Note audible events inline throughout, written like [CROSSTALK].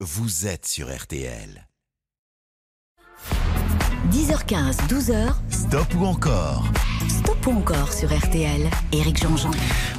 vous êtes sur RTL. 10h15, 12h. Stop ou encore Stop ou encore sur RTL. Éric Jean-Jean.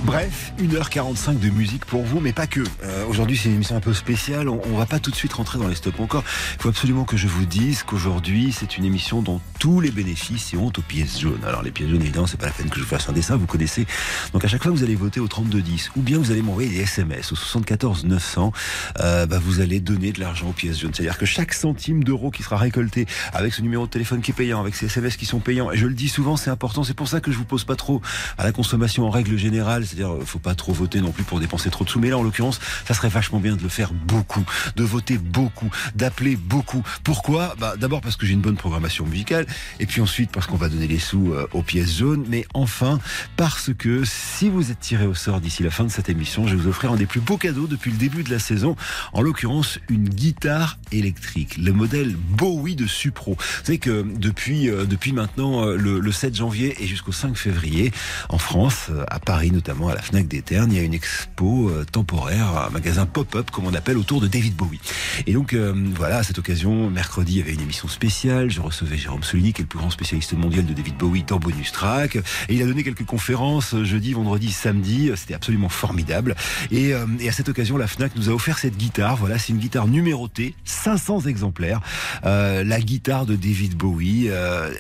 Bref, 1h45 de musique pour vous, mais pas que. Euh, Aujourd'hui, c'est une émission un peu spéciale. On, on va pas tout de suite rentrer dans les Stop encore. Il faut absolument que je vous dise qu'aujourd'hui, c'est une émission dont tous les bénéfices iront aux pièces jaunes. Alors, les pièces jaunes, évidemment, c'est pas la peine que je vous fasse un dessin, vous connaissez. Donc, à chaque fois vous allez voter au 3210, ou bien vous allez m'envoyer des SMS au 74 900, euh, bah, vous allez donner de l'argent aux pièces jaunes. C'est-à-dire que chaque centime d'euro qui sera récolté avec ce numéro de téléphone qui est payant, avec ces SMS qui sont payants, et je le dis souvent, c'est important. C'est pour ça que je vous pose pas trop à la consommation en règle générale. C'est-à-dire, euh, faut pas trop voter non plus pour dépenser trop de sous. Mais là, en l'occurrence, ça serait vachement bien de le faire beaucoup, de voter beaucoup, d'appeler beaucoup. Pourquoi? Bah, D'abord parce que j'ai une bonne programmation musicale, et puis ensuite parce qu'on va donner les sous euh, aux pièces jaunes, mais enfin parce que si vous êtes tiré au sort d'ici la fin de cette émission, je vais vous offrir un des plus beaux cadeaux depuis le début de la saison, en l'occurrence une guitare électrique, le modèle Bowie de Supro. Vous savez que depuis, euh, depuis maintenant le, le 7 janvier et jusqu'au 5 février, en France, euh, à Paris notamment, à la FNAC des Ternes, il y a une expo euh, temporaire, un magasin pop-up, comme on appelle, autour de David Bowie. Et donc, euh, voilà, à cette occasion, mercredi, il y avait une émission spéciale. Je recevais Jérôme Solini, qui est le plus grand spécialiste mondial de David Bowie dans Bonus Track. Et il a donné quelques conférences jeudi, vendredi, samedi. C'était absolument formidable. Et, à cette occasion, la FNAC nous a offert cette guitare. Voilà, c'est une guitare numérotée, 500 exemplaires. La guitare de David Bowie.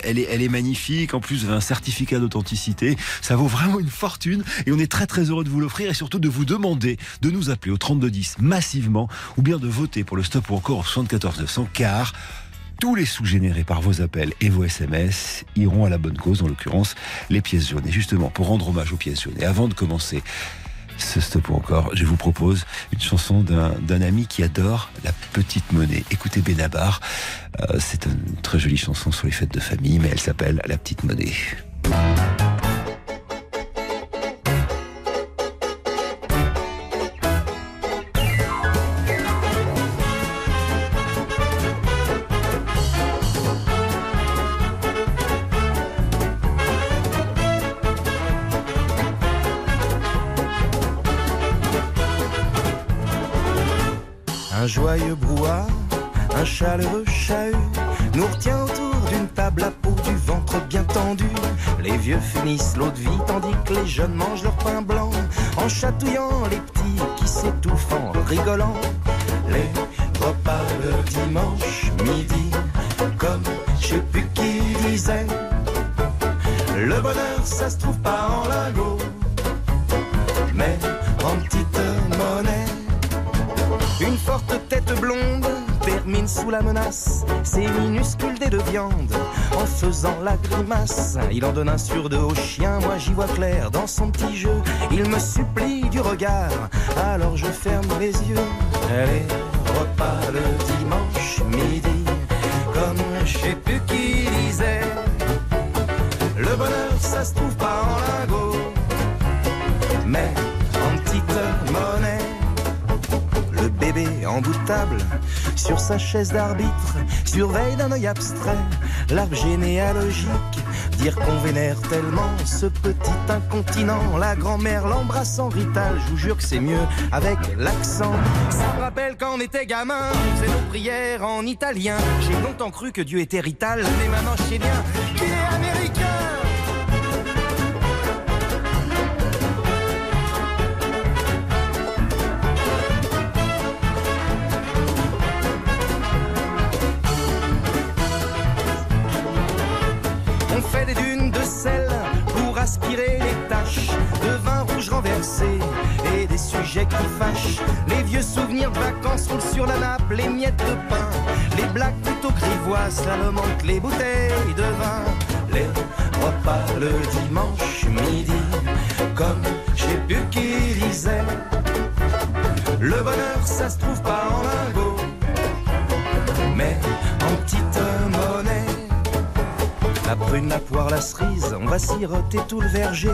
Elle, est, magnifique. En plus, un certificat d'authenticité. Ça vaut vraiment une fortune. Et on est très très heureux de vous l'offrir et surtout de vous demander de nous appeler au 3210 massivement ou bien de voter pour le stop ou encore au 74 900 car tous les sous générés par vos appels et vos SMS iront à la bonne cause, en l'occurrence les pièces jaunes. Et justement, pour rendre hommage aux pièces jaunes, et avant de commencer ce stop ou encore, je vous propose une chanson d'un d'un ami qui adore la petite monnaie. Écoutez Benabar, Euh, c'est une très jolie chanson sur les fêtes de famille, mais elle s'appelle La petite monnaie. Un joyeux brouhaha, un chaleureux chahut nous retient autour d'une table à peau du ventre bien tendu. Les vieux finissent l'eau de vie tandis que les jeunes mangent leur pain blanc en chatouillant les petits qui s'étouffent en rigolant. Les repas le dimanche midi, comme je sais plus qui disait, le bonheur ça se trouve pas en lingots, sous la menace ses minuscules dés de viande en faisant la grimace. Il en donne un sur deux au chien, moi j'y vois clair dans son petit jeu. Il me supplie du regard, alors je ferme les yeux. Les repas le dimanche midi, comme je sais plus qui disait. Le bonheur ça se trouve pas sur sa chaise d'arbitre, surveille d'un œil abstrait l'arbre généalogique. Dire qu'on vénère tellement ce petit incontinent. La grand-mère l'embrasse en rital, je vous jure que c'est mieux avec l'accent. Ça me rappelle quand on était gamin, c'est nos prières en italien. J'ai longtemps cru que Dieu était rital, mais maintenant je bien et des sujets qui fâchent. Les vieux souvenirs de vacances roulent sur la nappe, les miettes de pain, les blagues plutôt grivoises, me manque les bouteilles de vin. Les repas le dimanche midi, comme je sais plus qui disait. Le bonheur, ça se trouve pas en lingots, mais en petite monnaie. La prune, la poire, la cerise, on va siroter tout le verger.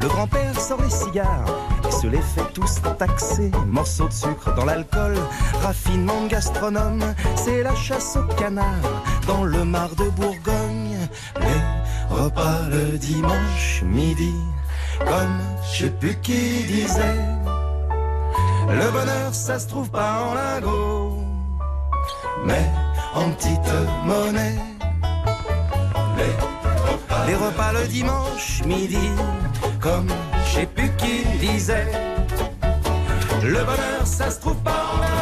Le grand-père sort les cigares et se les fait tous taxer. Morceaux de sucre dans l'alcool, raffinement gastronome, c'est la chasse au canard dans le mar de Bourgogne. Les repas le dimanche midi, comme je sais plus qui disait. Le bonheur, ça se trouve pas en lingots, mais en petite monnaie. Repas le dimanche midi, comme je sais plus qui disait. Le bonheur, ça se trouve pas en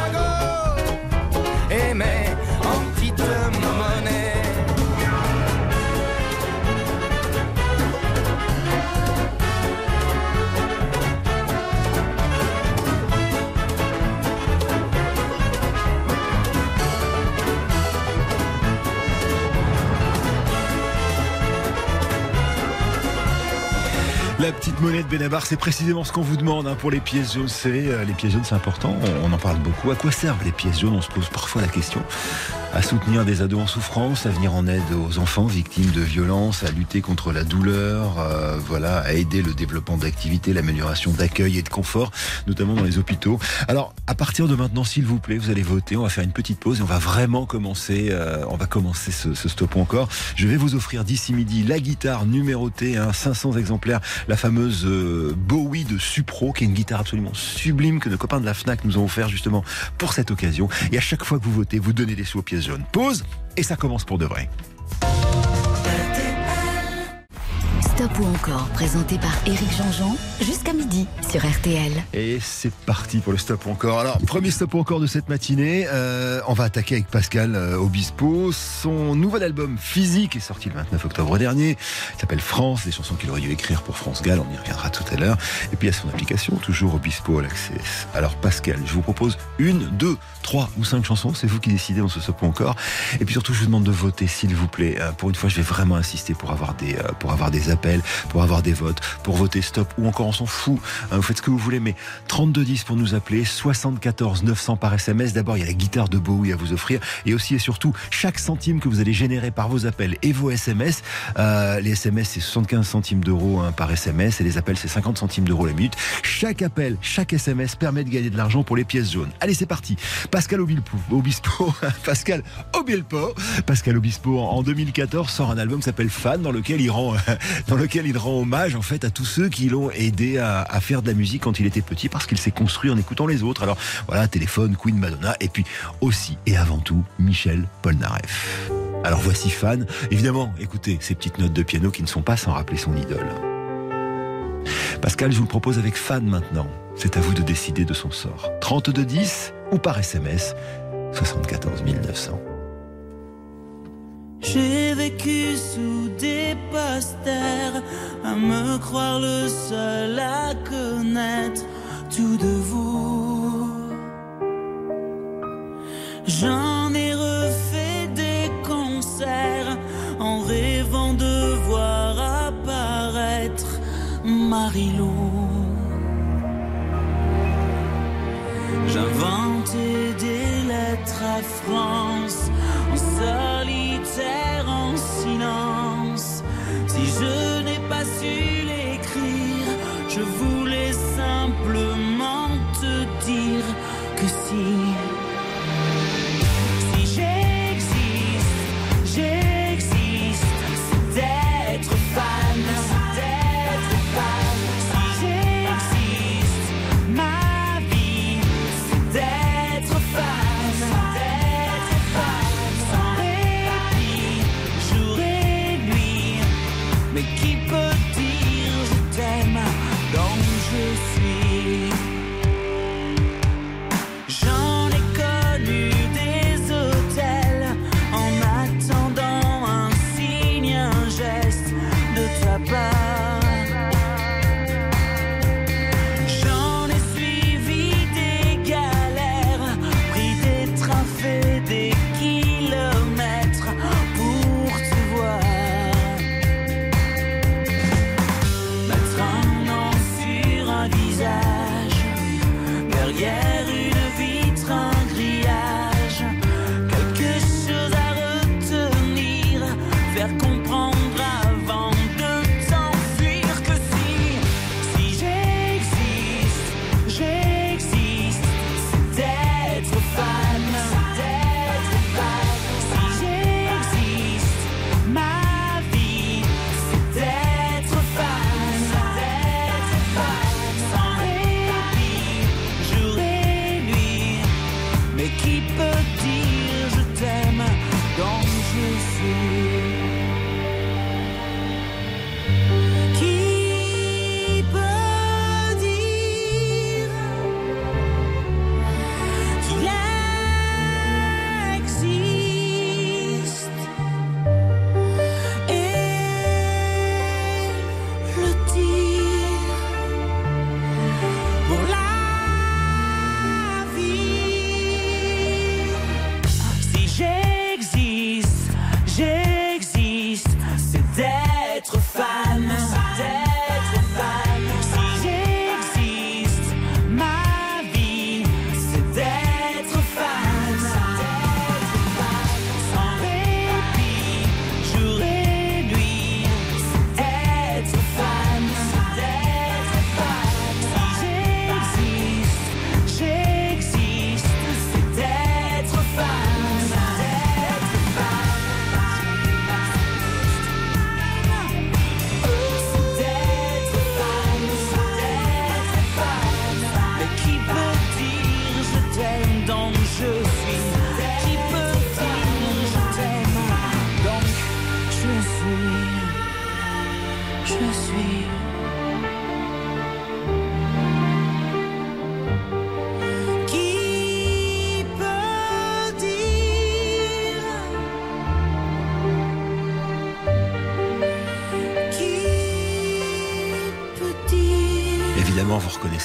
monnaie de Benabar, c'est précisément ce qu'on vous demande hein, pour les pièces jaunes. C'est euh, les pièces jaunes, c'est important. On, on en parle beaucoup. À quoi servent les pièces jaunes? On se pose parfois la question. À soutenir des ados en souffrance, à venir en aide aux enfants victimes de violences, à lutter contre la douleur, euh, voilà, à aider le développement d'activités, l'amélioration d'accueil et de confort, notamment dans les hôpitaux. Alors, à partir de maintenant, s'il vous plaît, vous allez voter. On va faire une petite pause et on va vraiment commencer. euh, on va commencer ce, ce stop encore. Je vais vous offrir d'ici midi la guitare numérotée, hein, 500 exemplaires, la fameuse euh, Bowie de Supro, qui est une guitare absolument sublime que nos copains de la Fnac nous ont offert justement pour cette occasion. Et à chaque fois que vous votez, vous donnez des sous aux pièces jaunes. Pause et ça commence pour de vrai. Stop ou encore, présenté par Éric Jean-Jean, jusqu'à midi sur RTL. Et c'est parti pour le stop ou encore. Alors, premier stop ou encore de cette matinée. Euh, on va attaquer avec Pascal euh, Obispo. Son nouvel album physique est sorti le 29 octobre dernier. Il s'appelle France, des chansons qu'il aurait dû écrire pour France Gall. On y reviendra tout à l'heure. Et puis, il y a son application, toujours Obispo à l'accès. Alors, Pascal, je vous propose une, deux, trois ou cinq chansons. C'est vous qui décidez dans ce stop ou encore. Et puis surtout, je vous demande de voter, s'il vous plaît. Euh, pour une fois, je vais vraiment insister pour avoir des, pour avoir des appels, pour avoir des votes, pour voter stop ou encore on s'en fout. Hein, vous faites ce que vous voulez, mais 3210 pour nous appeler, 74 900 par SMS. D'abord, il y a la guitare de Bowie à vous offrir et aussi et surtout chaque centime que vous allez générer par vos appels et vos SMS. Euh, les SMS, c'est 75 centimes d'euros hein, par SMS et les appels, c'est 50 centimes d'euros la minute. Chaque appel, chaque SMS permet de gagner de l'argent pour les pièces jaunes. Allez, c'est parti. Pascal Obispo, [LAUGHS] Pascal Obilpo, Pascal Obispo en 2014 sort un album qui s'appelle Fan dans lequel il rend dans lequel il rend hommage en fait à tous ceux qui l'ont aidé à, faire de la musique quand il était petit parce qu'il s'est construit en écoutant les autres. Alors voilà, téléphone, Queen Madonna et puis aussi et avant tout Michel Polnareff. Alors voici Fan. Évidemment, écoutez ces petites notes de piano qui ne sont pas sans rappeler son idole. Pascal, je vous le propose avec Fan maintenant. C'est à vous de décider de son sort. 3210 ou par SMS 74 900. J'ai vécu sous des posters, à me croire le seul à connaître tout de vous. J'en ai refait des concerts en rêvant de voir apparaître Marilou. J'inventais des lettres à France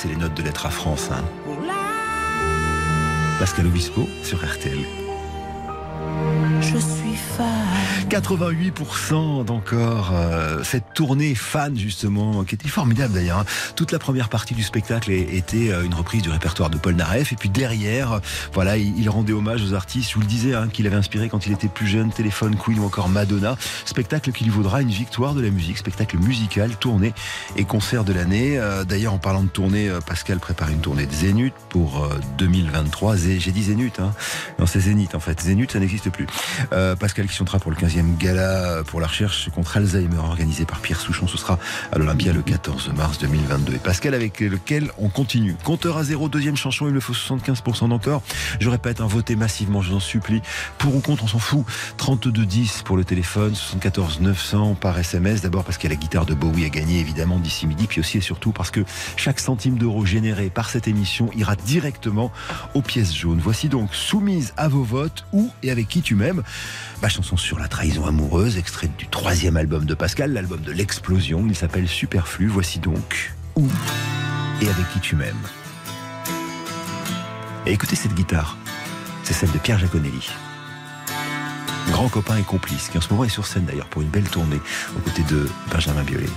c'est les notes de lettres à France. Hein. Pascal Obispo sur RTL. 88% d'encore euh, cette tournée fan justement qui était formidable d'ailleurs. Hein. Toute la première partie du spectacle était euh, une reprise du répertoire de Paul Naref et puis derrière, voilà, il, rendait hommage aux artistes. Je vous le disais hein, qu'il avait inspiré quand il était plus jeune, Téléphone, Queen ou encore Madonna. Spectacle qui lui vaudra une victoire de la musique, spectacle musical, tournée et concert de l'année. Euh, d'ailleurs, en parlant de tournée, Pascal prépare une tournée de Zénith pour 2023. J'ai dit Zénith, hein. non c'est Zénith en fait. Zénith, ça n'existe plus. Pascal qui chantera pour le 15e gala pour la recherche contre Alzheimer organisé par Pierre Souchon. Ce sera à l'Olympia le 14 mars 2022. Et Pascal avec lequel on continue. Compteur à zéro, deuxième chanson, il me faut 75% d'encore. Je répète, un voté massivement, je vous en supplie. Pour ou contre, on s'en fout. 32-10 pour le téléphone, 74 900 par SMS. D'abord parce qu'il y a la guitare de Bowie à gagner évidemment d'ici midi, puis aussi et surtout parce que chaque centime d'euro généré par cette émission ira directement aux pièces jaunes. Voici donc soumise à vos votes, où et avec qui tu m'aimes. Ma chanson sur la trahison amoureuse, extrait du troisième album de Pascal, l'album de l'explosion. Il s'appelle Superflu. Voici donc Où et avec qui tu m'aimes. Et écoutez cette guitare. C'est celle de Pierre Jaconelli. Grand copain et complice, qui en ce moment est sur scène d'ailleurs pour une belle tournée aux côtés de Benjamin Biolay.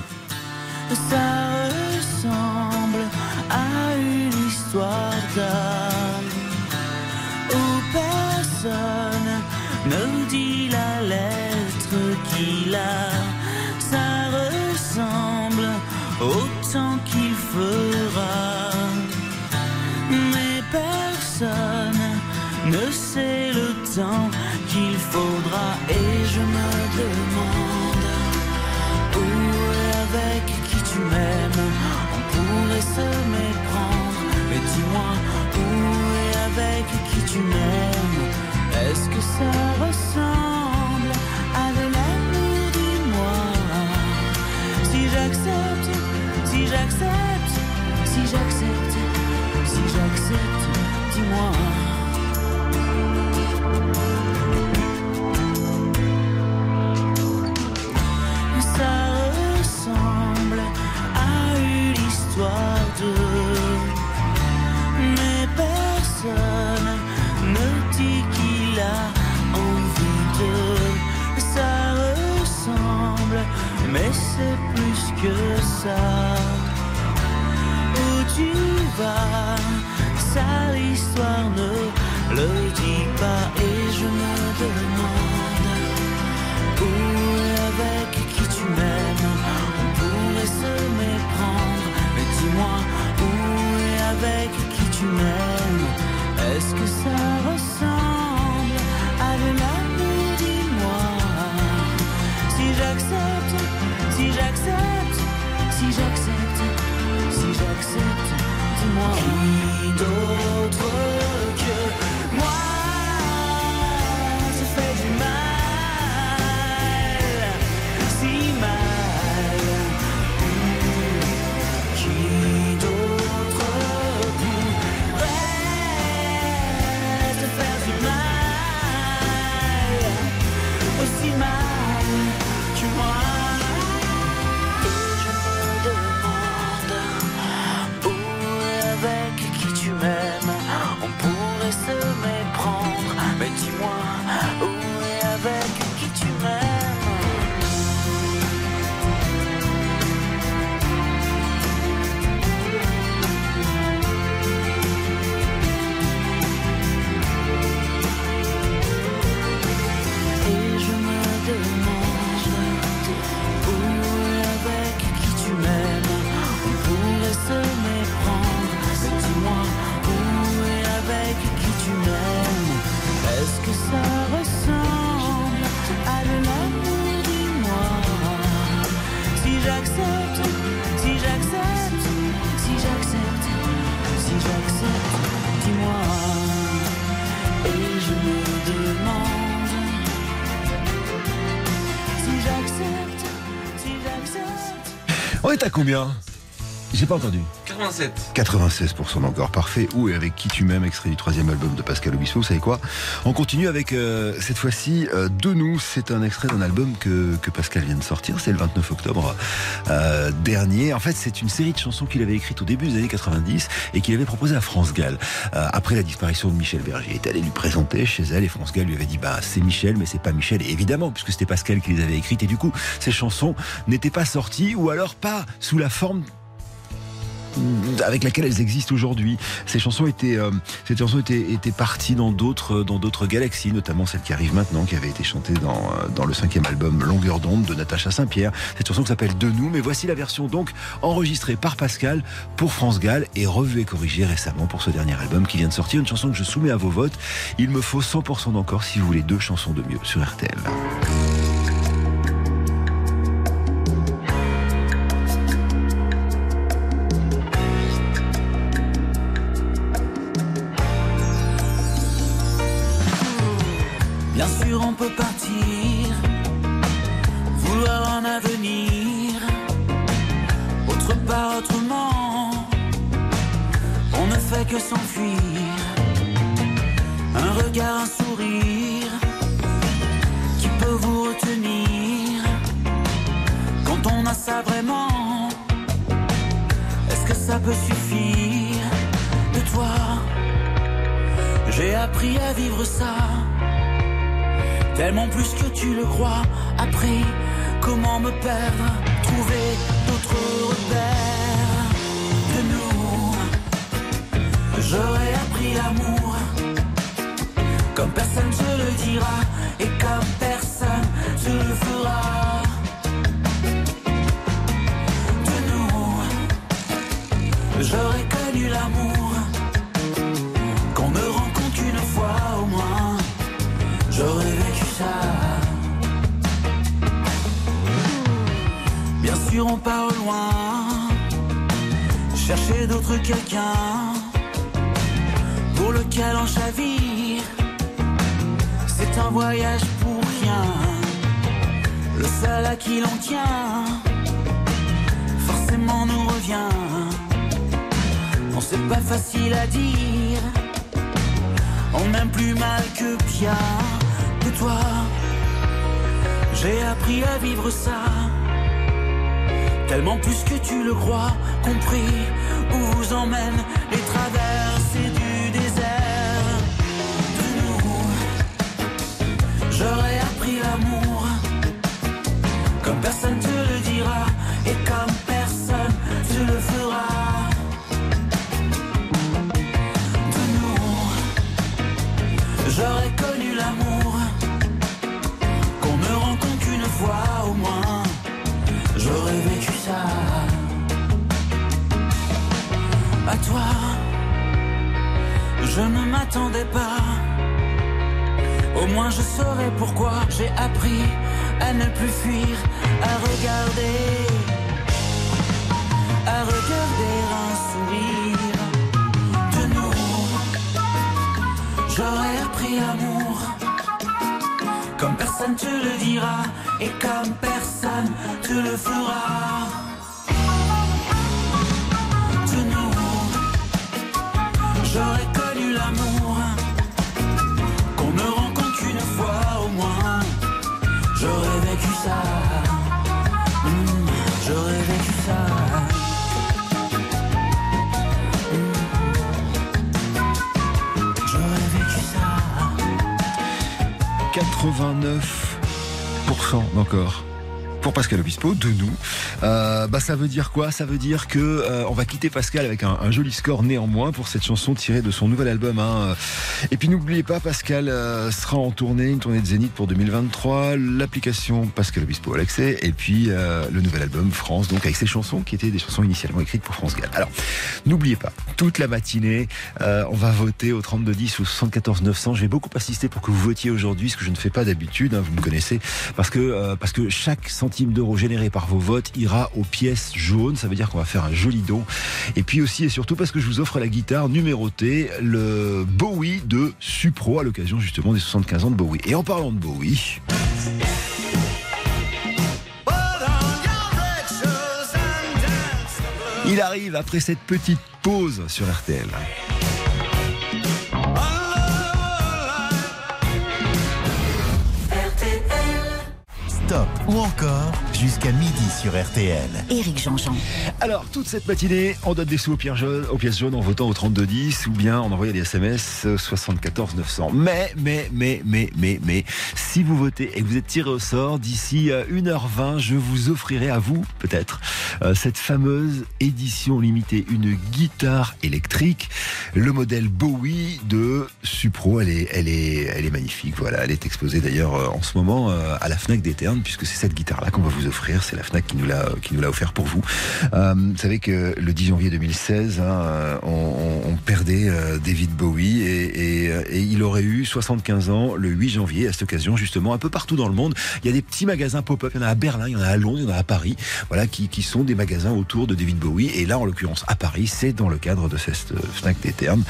Ça ressemble à une histoire d'âme lettre que ça. Où tu vas ça l'histoire ne le dit pas et je me demande où et avec qui tu m'aimes. On pourrait se méprendre mais dis-moi où et avec qui tu m'aimes. Est-ce que ça dis-moi combien? J'ai pas entendu. 87. 96% d'encore parfait. Où et avec qui tu m'aimes, extrait du troisième album de Pascal Obispo. Vous savez quoi? On continue avec euh, cette fois-ci euh, De nous. C'est un extrait d'un album que, que Pascal vient de sortir. C'est le 29 octobre euh, dernier. En fait, c'est une série de chansons qu'il avait écrites au début des années 90 et qu'il avait proposé à France Gall. Après la disparition de Michel Berger, il est allé lui présenter chez elle et France Gall lui avait dit bah c'est Michel mais c'est pas Michel. Et évidemment puisque c'était Pascal qui les avait écrites et du coup ces chansons n'étaient pas sorties ou alors pas sous la forme avec laquelle elles existent aujourd'hui. Ces chansons étaient, euh, étaient, étaient parties dans d'autres, dans d'autres galaxies, notamment celle qui arrive maintenant, qui avait été chantée dans, euh, dans le cinquième album Longueur d'onde de Natacha Saint-Pierre. Cette chanson qui s'appelle De nous, mais voici la version donc enregistrée par Pascal pour France Gall et revue et corrigée récemment pour ce dernier album qui vient de sortir. Une chanson que je soumets à vos votes. Il me faut 100% d'encore si vous voulez deux chansons de mieux sur RTL. S'enfuir. Un regard, un sourire qui peut vous retenir quand on a ça vraiment. Est-ce que ça peut suffire de toi? J'ai appris à vivre ça. Tellement plus que tu le crois. Après, comment me perdre Trouver d'autres repères J'aurais appris l'amour. Comme personne te le dira. Et comme personne te le fera. De nous. J'aurais connu l'amour. Qu'on ne rencontre qu'une fois au moins. J'aurais vécu ça. Bien sûr, on part loin. Chercher d'autres quelqu'un lequel on chavire. C'est un voyage pour rien. Le seul à qui l'on tient, forcément nous revient. Non, c'est pas facile à dire. On m'aime plus mal que bien de toi. J'ai appris à vivre ça. Tellement plus que tu le crois, compris où vous emmènent les traversées j'aurais appris l'amour. Comme personne te le dira et comme personne te le fera. De nous, j'aurais connu l'amour. Qu'on ne rencontre qu'une fois au moins. J'aurais vécu ça. À toi, je ne m'attendais pas. Au moins je saurais pourquoi j'ai appris à ne plus fuir, à regarder, à regarder un sourire de nous. J'aurais appris l'amour, comme personne te le dira et comme personne te le fera. 89% d'encore. Pour Pascal Obispo, de nous. Euh, bah ça veut dire quoi? Ça veut dire que euh, on va quitter Pascal avec un, un, joli score néanmoins pour cette chanson tirée de son nouvel album. Hein. Et puis n'oubliez pas, Pascal euh, sera en tournée, une tournée de Zénith pour 2023, l'application Pascal Obispo l'accès, et puis euh, le nouvel album France, donc avec ses chansons qui étaient des chansons initialement écrites pour France Gall. Alors n'oubliez pas, toute la matinée, euh, on va voter au 3210 ou 74 900. J'ai beaucoup assisté pour que vous votiez aujourd'hui, ce que je ne fais pas d'habitude. Hein, vous me connaissez, parce que euh, parce que chaque centime d'euros généré par vos votes ira aux pièces jaunes. Ça veut dire qu'on va faire un joli don. Et puis aussi et surtout parce que je vous offre la guitare numérotée, le Bowie de Supro à l'occasion justement des 75 ans de Bowie. Et en parlant de Bowie. Il arrive après cette petite pause sur RTL. Stop ou encore jusqu'à midi sur RTL. Éric Jean-Jean. Alors, toute cette matinée, on donne des sous aux pièces jaunes, aux pièces jaunes en votant au 3210 ou bien en envoyant des SMS 74 900. Mais, mais, mais, mais, mais, mais, si vous votez et que vous êtes tiré au sort d'ici 1h20, je vous offrirai à vous, peut-être, euh, cette fameuse édition limitée, une guitare électrique, le modèle Bowie de Supro. Elle est, elle est, elle est magnifique. Voilà, elle est exposée d'ailleurs euh, en ce moment euh, à la Fnac d'Éterne, puisque c'est cette guitare-là qu'on va vous offrir. C'est la Fnac qui nous l'a, qui nous l'a offert pour vous. Euh, vous savez que le 10 janvier 2016, hein, on, perdait euh, David Bowie euh, et il aurait eu 75 ans le 8 janvier. À cette occasion, justement, un peu partout dans le monde, il y a des petits magasins pop-up. Il y en a à Berlin, il y en a à Londres, il y en a à Paris. Voilà, qui, sont des magasins autour de David Bowie. Et là, en l'occurrence, à Paris, c'est dans le cadre de cette Fnac d'Éterne.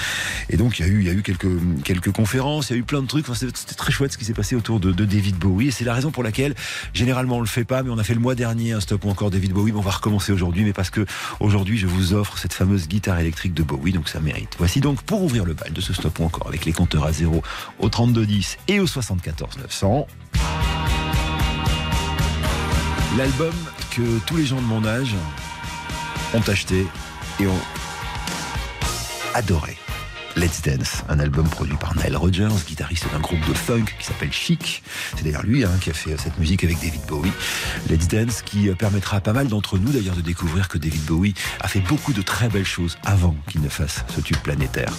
Et donc, il y a eu, il y a eu quelques, quelques conférences, il y a eu plein de trucs. Enfin, c'était très chouette ce qui s'est passé autour de, de David Bowie. Et c'est la raison pour laquelle, généralement, on le fait pas, mais on a fait le mois dernier un stop ou encore David Bowie. On va recommencer aujourd'hui, mais parce que aujourd'hui, je vous offre cette fameuse guitare électrique de Bowie, donc ça mérite. Voici donc pour ouvrir le bal de ce stop ou encore avec les compteurs à zéro au 3210 et au 74 900. L'album que tous les gens de mon âge ont acheté et ont adoré. Let's Dance, un album produit par Nile Rodgers, guitariste d'un groupe de funk qui s'appelle Chic. C'est d'ailleurs lui hein, qui a fait cette musique avec David Bowie. Let's Dance qui euh, permettra à pas mal d'entre nous d'ailleurs de découvrir que David Bowie a fait beaucoup de très belles choses avant qu'il ne fasse ce tube planétaire.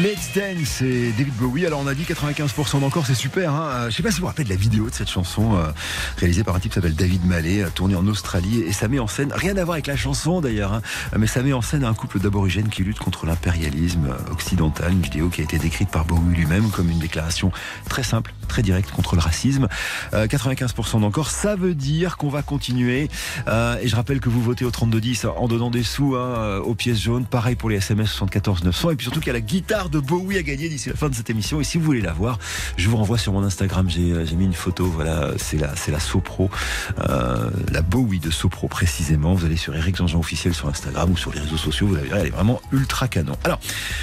Dance et David Bowie. Alors on a dit 95% d'encore, c'est super. Hein Euh, je sais pas si vous vous rappelez de la vidéo de cette chanson euh, réalisée par un type qui s'appelle David Mallet, euh, tournée en Australie et ça met en scène, rien à voir avec la chanson d'ailleurs, hein, mais ça met en scène un couple d'aborigènes qui lutte contre l'impérialisme occidental. Une vidéo qui a été décrite par Bowie lui-même comme une déclaration très simple, très directe contre le racisme. Euh, 95% d'encore, ça veut dire qu'on va continuer. Et je rappelle que vous votez au 3210 en donnant des sous hein, aux pièces jaunes. Pareil pour les SMS 74 900. Et puis surtout qu'il y a la guitare de Bowie à gagner d'ici la fin de cette émission. Et si vous voulez la voir, je vous renvoie sur mon Instagram. J'ai euh, mis une photo. Voilà, c'est la, c'est la Sopro, euh, la Bowie de Sopro précisément. Vous allez sur Eric Jean-Jean officiel sur Instagram ou sur les réseaux sociaux. Vous la verrez, elle est vraiment ultra canon. Alors,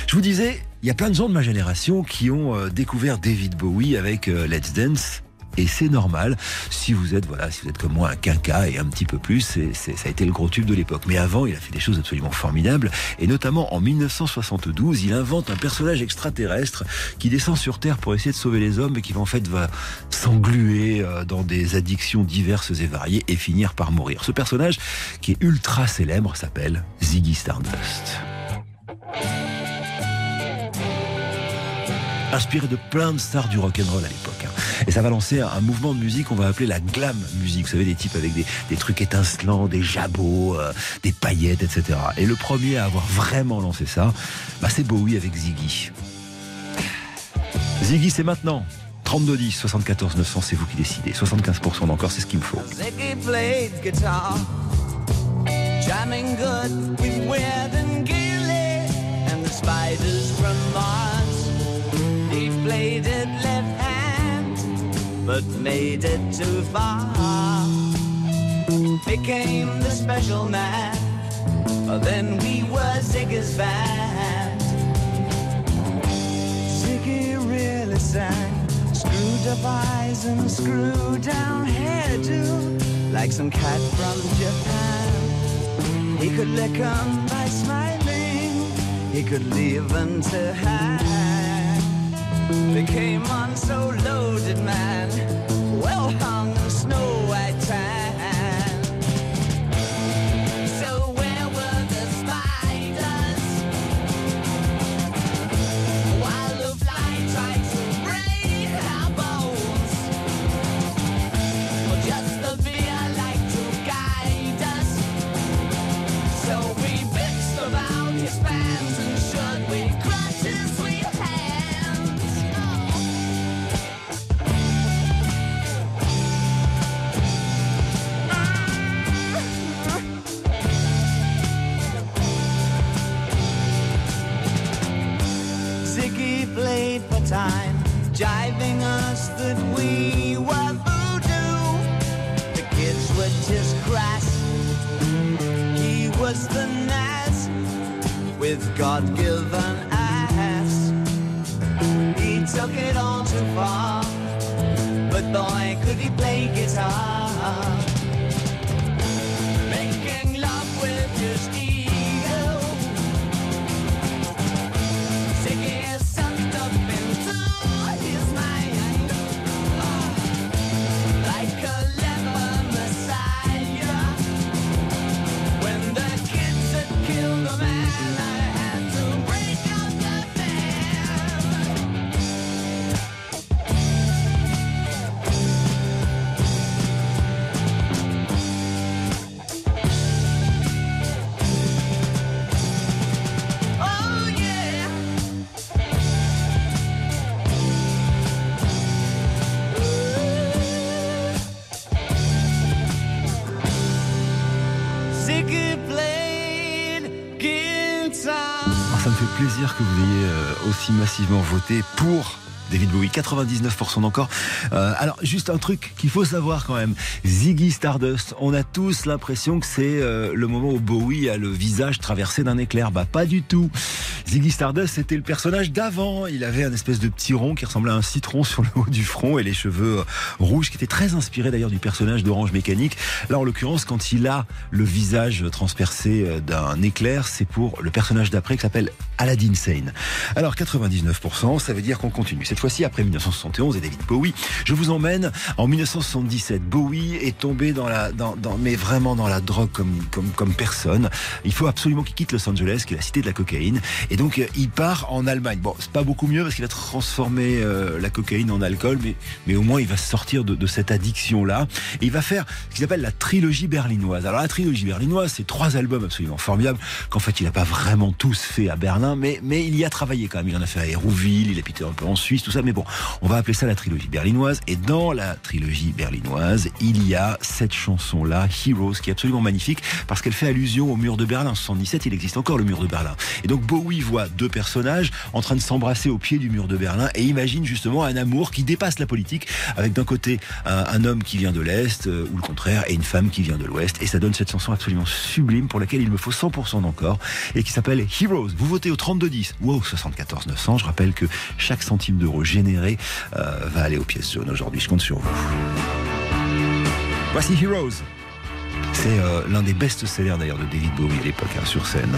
je vous disais, il y a plein de gens de ma génération qui ont euh, découvert David Bowie avec euh, Let's Dance. Et c'est normal. Si vous êtes voilà si vous êtes comme moi un quinca et un petit peu plus ça a été le gros tube de l'époque. Mais avant il a fait des choses absolument formidables. Et notamment en 1972 il invente un personnage extraterrestre qui descend sur terre pour essayer de sauver les hommes et qui en fait va s'engluer euh, dans des addictions diverses et variées et finir par mourir. Ce personnage qui est ultra célèbre s'appelle Ziggy Stardust inspiré de plein de stars du rock'n'roll à l'époque. hein. Et ça va lancer un, mouvement de musique qu'on va appeler la glam musique. Vous savez, des types avec des, des trucs étincelants, des jabots, euh, des paillettes, etc. Et le premier à avoir vraiment lancé ça, bah, c'est Bowie avec Ziggy. Ziggy, c'est maintenant. 32 10, 74 900, c'est vous qui décidez. 75% d'encore, c'est ce qu'il me faut. Jamming good with Weird and and the spiders from Mars. It left hand, but made it too far. Became the special man, but then we were Ziggy's band. Ziggy really sang. Screwed up eyes and screwed down hairdo, like some cat from Japan. He could lick 'em by smiling, he could leave them to hang. Became on so loaded man, well hung in snow que vous ayez euh, aussi massivement voté pour David Bowie, 99% d'encore. Euh, alors, juste un truc qu'il faut savoir quand même. Ziggy Stardust, on a tous l'impression que c'est euh, le moment où Bowie a le visage traversé d'un éclair. Bah, pas du tout. Ziggy Stardust, c'était le personnage d'avant. Il avait un espèce de petit rond qui ressemblait à un citron sur le haut du front et les cheveux euh, rouges qui étaient très inspirés d'ailleurs du personnage d'Orange Mécanique. Là, en l'occurrence, quand il a le visage transpercé euh, d'un éclair, c'est pour le personnage d'après qui s'appelle Aladdin Sane. Alors, 99%, ça veut dire qu'on continue. Cette fois-ci après 1971 et David Bowie. Je vous emmène en 1977. Bowie est tombé dans la, dans, dans, mais vraiment dans la drogue comme, comme, comme personne. Il faut absolument qu'il quitte Los Angeles, qui est la cité de la cocaïne. Et donc, euh, il part en Allemagne. Bon, c'est pas beaucoup mieux parce qu'il va transformer euh, la cocaïne en alcool, mais, mais au moins il va sortir de, de cette addiction-là. Et il va faire ce qu'il appelle la trilogie berlinoise. Alors, la trilogie berlinoise, c'est trois albums absolument formidables qu'en fait, il n'a pas vraiment tous fait à Berlin, mais, mais il y a travaillé quand même. Il en a fait à Hérouville, il a pité un peu en Suisse, tout ça. Mais bon, on va appeler ça la trilogie berlinoise. Et dans la trilogie berlinoise, il y a cette chanson-là, Heroes, qui est absolument magnifique parce qu'elle fait allusion au mur de Berlin. En 77, il existe encore le mur de Berlin. Et donc Bowie voit deux personnages en train de s'embrasser au pied du mur de Berlin et imagine justement un amour qui dépasse la politique avec d'un côté un, un, homme qui vient de l'Est euh, ou le contraire et une femme qui vient de l'Ouest. Et ça donne cette chanson absolument sublime pour laquelle il me faut 100% d'encore et qui s'appelle Heroes. Vous votez au 3210 ou au 74 900. Je rappelle que chaque centime d'euro généré euh, va aller aux pièces jaunes aujourd'hui. Je compte sur vous. Voici Heroes. C'est euh, l'un des best-sellers d'ailleurs de David Bowie à l'époque hein, sur scène.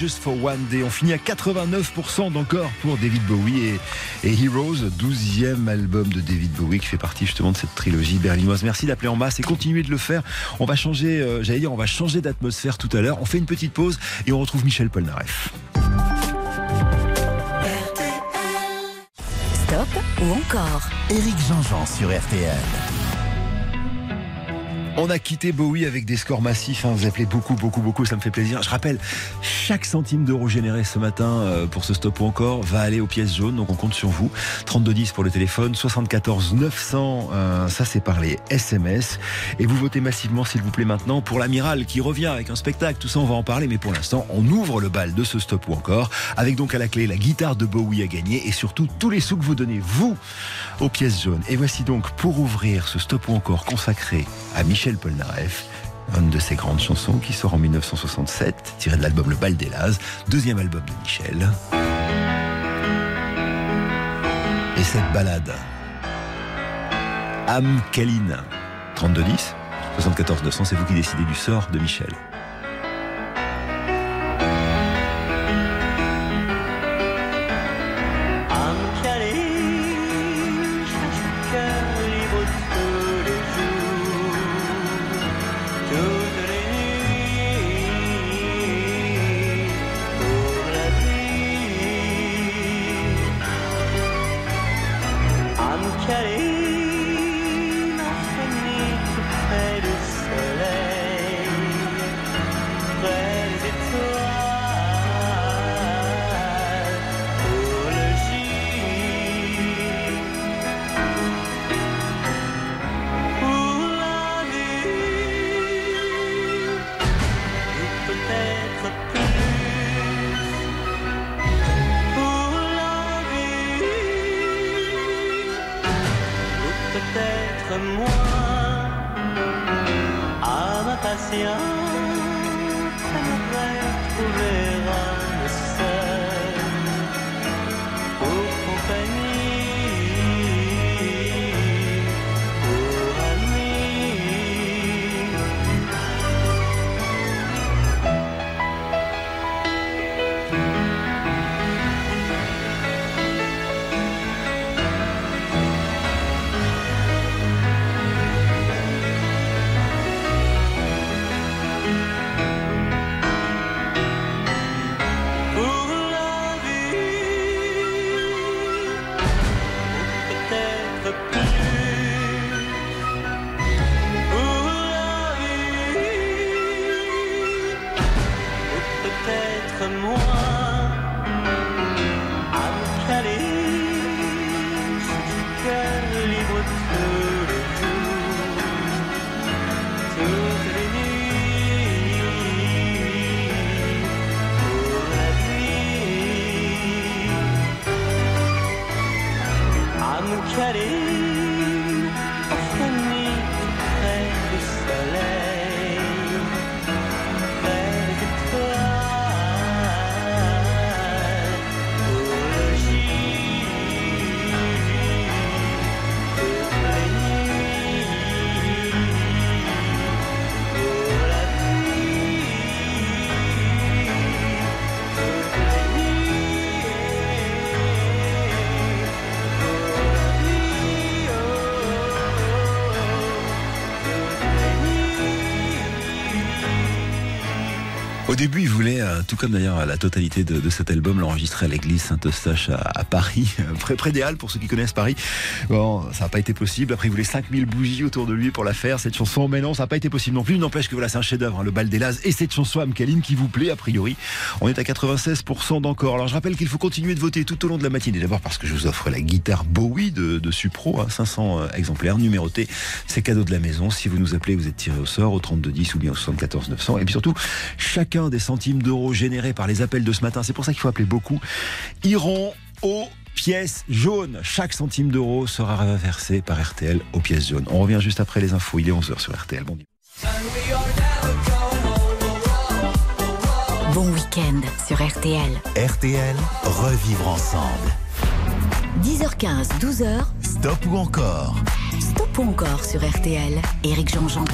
Just for One Day. On finit à 89% d'encore pour David Bowie et, et Heroes, 12e album de David Bowie qui fait partie justement de cette trilogie berlinoise. Merci d'appeler en masse et continuez de le faire. On va changer, euh, j'allais dire, on va changer d'atmosphère tout à l'heure. On fait une petite pause et on retrouve Michel Polnareff. Stop ou encore Éric Jean-Jean sur RTL. On a quitté Bowie avec des scores massifs. hein. Vous appelez beaucoup, beaucoup, beaucoup. Ça me fait plaisir. Je rappelle, chaque centime d'euro généré ce matin euh, pour ce stop ou encore va aller aux pièces jaunes. Donc on compte sur vous. 3210 pour le téléphone, 74 900. euh, ça c'est par les SMS. Et vous votez massivement, s'il vous plaît, maintenant pour l'amiral qui revient avec un spectacle. Tout ça, on va en parler. Mais pour l'instant, on ouvre le bal de ce stop ou encore avec donc à la clé la guitare de Bowie à gagner et surtout tous les sous que vous donnez vous aux pièces jaunes. Et voici donc pour ouvrir ce stop ou encore consacré à Michel Polnareff. Une de ses grandes chansons qui sort en 1967, tirée de l'album Le Bal des Lazes, deuxième album de Michel. Et cette balade, Am Kaline, 3210, 74 200, c'est vous qui décidez du sort de Michel. Début, il voulait, euh, tout comme d'ailleurs la totalité de, de cet album, l'enregistrer à l'église Saint-Eustache à, à Paris, [LAUGHS] près, près des Halles, pour ceux qui connaissent Paris. Bon, ça n'a pas été possible. Après, il voulait 5000 bougies autour de lui pour la faire, cette chanson. Mais non, ça n'a pas été possible non plus. N'empêche que voilà, c'est un chef-d'œuvre, hein, le bal des Lazes. Et cette chanson, Amkaline, qui vous plaît, a priori. On est à 96% d'encore. Alors, je rappelle qu'il faut continuer de voter tout au long de la matinée. D'abord parce que je vous offre la guitare Bowie de, de Supro, hein, 500 euh, exemplaires numérotés. C'est cadeau de la maison. Si vous nous appelez, vous êtes tiré au sort au 3210 ou bien au 74 900. Et puis surtout, chacun des centimes d'euros générés par les appels de ce matin, c'est pour ça qu'il faut appeler beaucoup, iront aux pièces jaunes. Chaque centime d'euro sera reversé par RTL aux pièces jaunes. On revient juste après les infos. Il est 11h sur RTL. Bon Bon week-end sur RTL. RTL, revivre ensemble. 10h15, 12h, Stop ou encore? Stop ou encore sur RTL. Éric Jean-Jean.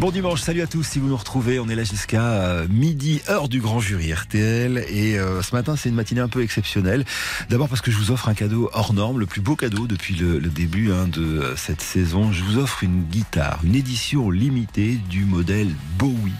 Bon dimanche, salut à tous si vous nous retrouvez. On est là jusqu'à euh, midi, heure du grand jury RTL. Et euh, ce matin, c'est une matinée un peu exceptionnelle. D'abord parce que je vous offre un cadeau hors norme, le plus beau cadeau depuis le, début hein, de euh, cette saison. Je vous offre une guitare, une édition limitée du modèle Bowie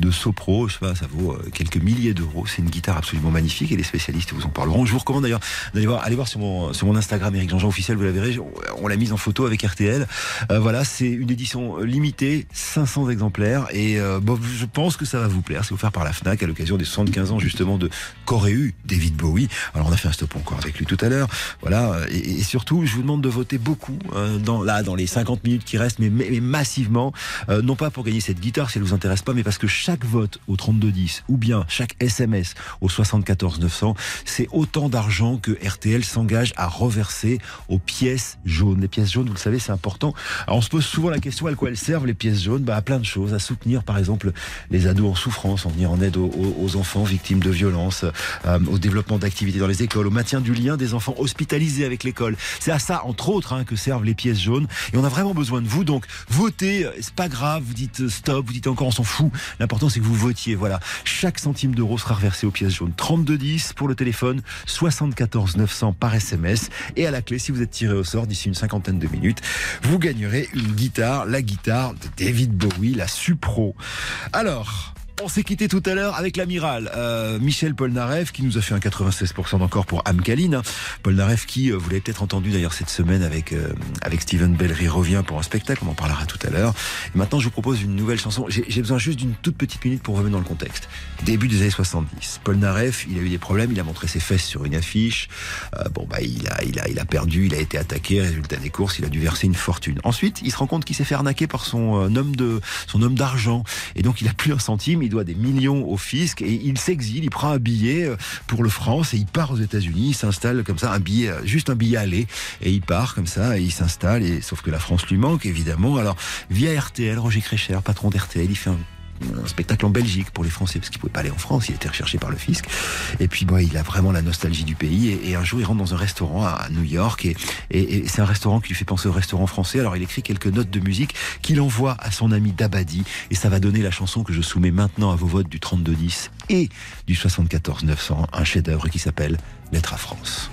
de Sopro. Je sais pas, ça vaut euh, quelques milliers d'euros. C'est une guitare absolument magnifique et les spécialistes vous en parleront. Je vous recommande d'ailleurs d'aller voir, voir sur mon, Instagram, Eric Jean-Jean officiel, vous la verrez. On l'a mise en photo avec RTL. Euh, voilà, c'est une édition limitée, 500 exemplaires. Et euh, bon, je pense que ça va vous plaire. C'est offert par la FNAC à l'occasion des 75 ans justement de Coréu, David Bowie. Alors on a fait un stop encore avec lui tout à l'heure. Voilà, et, et surtout, je vous demande de voter beaucoup euh, dans, là, dans les 50 minutes qui restent, mais, mais, mais massivement. Euh, non pas pour gagner cette guitare si elle vous intéresse pas, mais parce que chaque vote au 3210 ou bien chaque SMS au 74 900, c'est autant d'argent que RTL s'engage à reverser aux pièces jaunes. Les pièces jaunes, vous le savez, c'est important. Alors on se pose souvent la question à quoi elles servent les pièces jaunes? Bah, À plein de choses, à soutenir par exemple les ados en souffrance, en venir en aide aux, aux- enfants victimes de violences, euh, au développement d'activités dans les écoles, au maintien du lien des enfants hospitalisés avec l'école. C'est à ça, entre autres, hein, que servent les pièces jaunes. Et on a vraiment besoin de vous. Donc votez, euh, c'est pas grave, vous dites euh, stop, vous dites encore on s'en fout. L'important c'est que vous votiez. Voilà. Chaque centime d'euro sera reversé aux pièces jaunes. 3210 pour le téléphone, 74 900 par SMS. Et à la clé, si vous êtes tiré au sort d'ici une cinquantaine de minutes, vous gagnerez une guitare, la guitare de David Bowie, la Supro. Alors, on s'est quitté tout à l'heure avec l'amiral euh, Michel Polnareff qui nous a fait un 96% d'encore pour Amkaline. hein. Polnareff qui, euh, vous l'avez peut-être entendu d'ailleurs cette semaine avec euh, avec Steven Bellery revient pour un spectacle, on en parlera tout à l'heure. Maintenant je vous propose une nouvelle chanson. J'ai j'ai besoin juste d'une toute petite minute pour revenir dans le contexte. Début des années 70. Polnareff, il a eu des problèmes, il a montré ses fesses sur une affiche. Euh, bon bah il a il a il a perdu, il a été attaqué, résultat des courses, il a dû verser une fortune. Ensuite, il se rend compte qu'il s'est fait arnaquer par son euh, homme de son homme d'argent et donc il a plus un centime, il doit des millions au fisc et il s'exile, il prend un billet euh, pour le France et il part aux États-Unis, il s'installe comme ça un billet euh, juste un billet aller et il part comme ça et il s'installe et sauf que la France lui manque évidemment. Alors via RTL, Roger Crécher, patron d'RTL, il fait un un spectacle en Belgique pour les Français parce qu'il pouvait pas aller en France, il était recherché par le fisc. Et puis bon, il a vraiment la nostalgie du pays et, un jour il rentre dans un restaurant à, New York et c'est un restaurant qui lui fait penser au restaurant français. Alors il écrit quelques notes de musique qu'il envoie à son ami Dabadi et ça va donner la chanson que je soumets maintenant à vos votes du 3210 et du 74 900, un chef-d'œuvre qui s'appelle Lettre à France.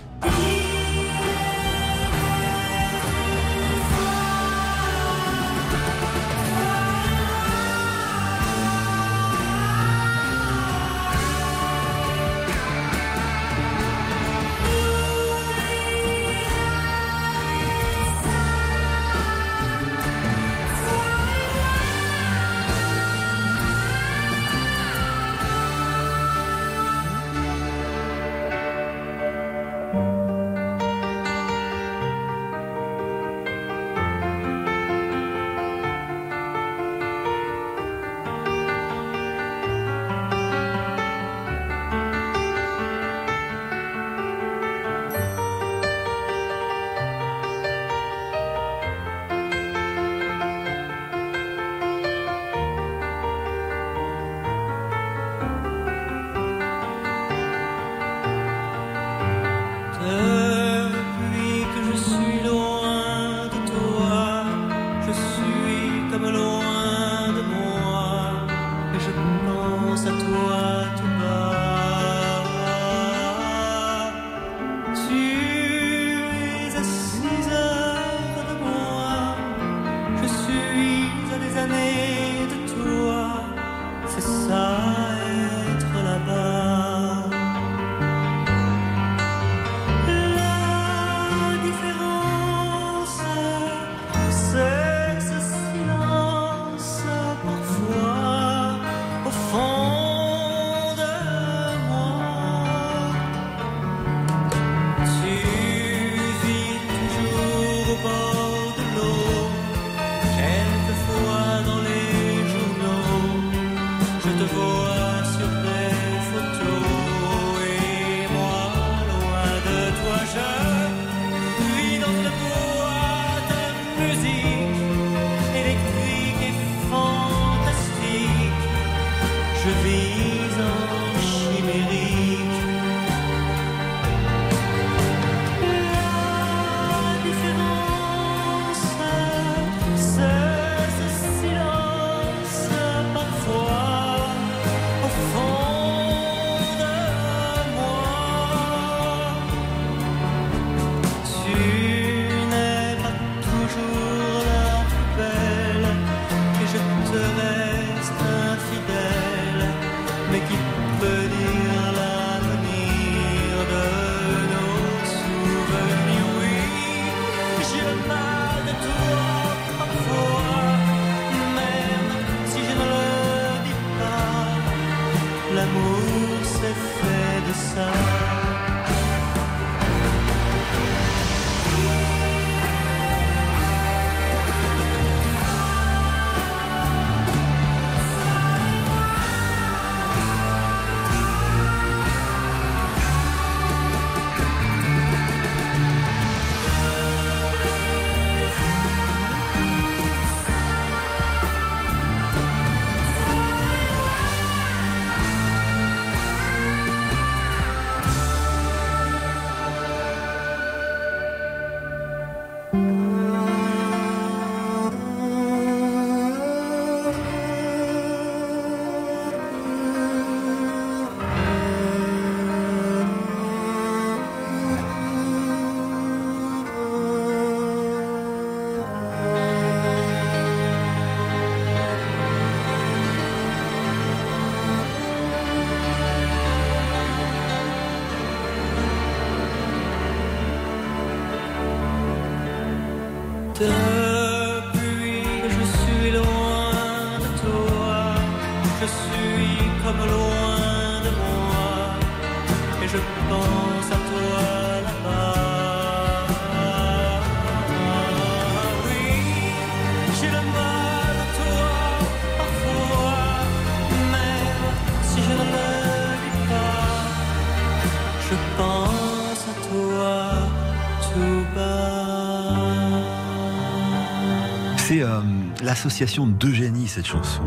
Euh, l'association d'Eugénie, cette chanson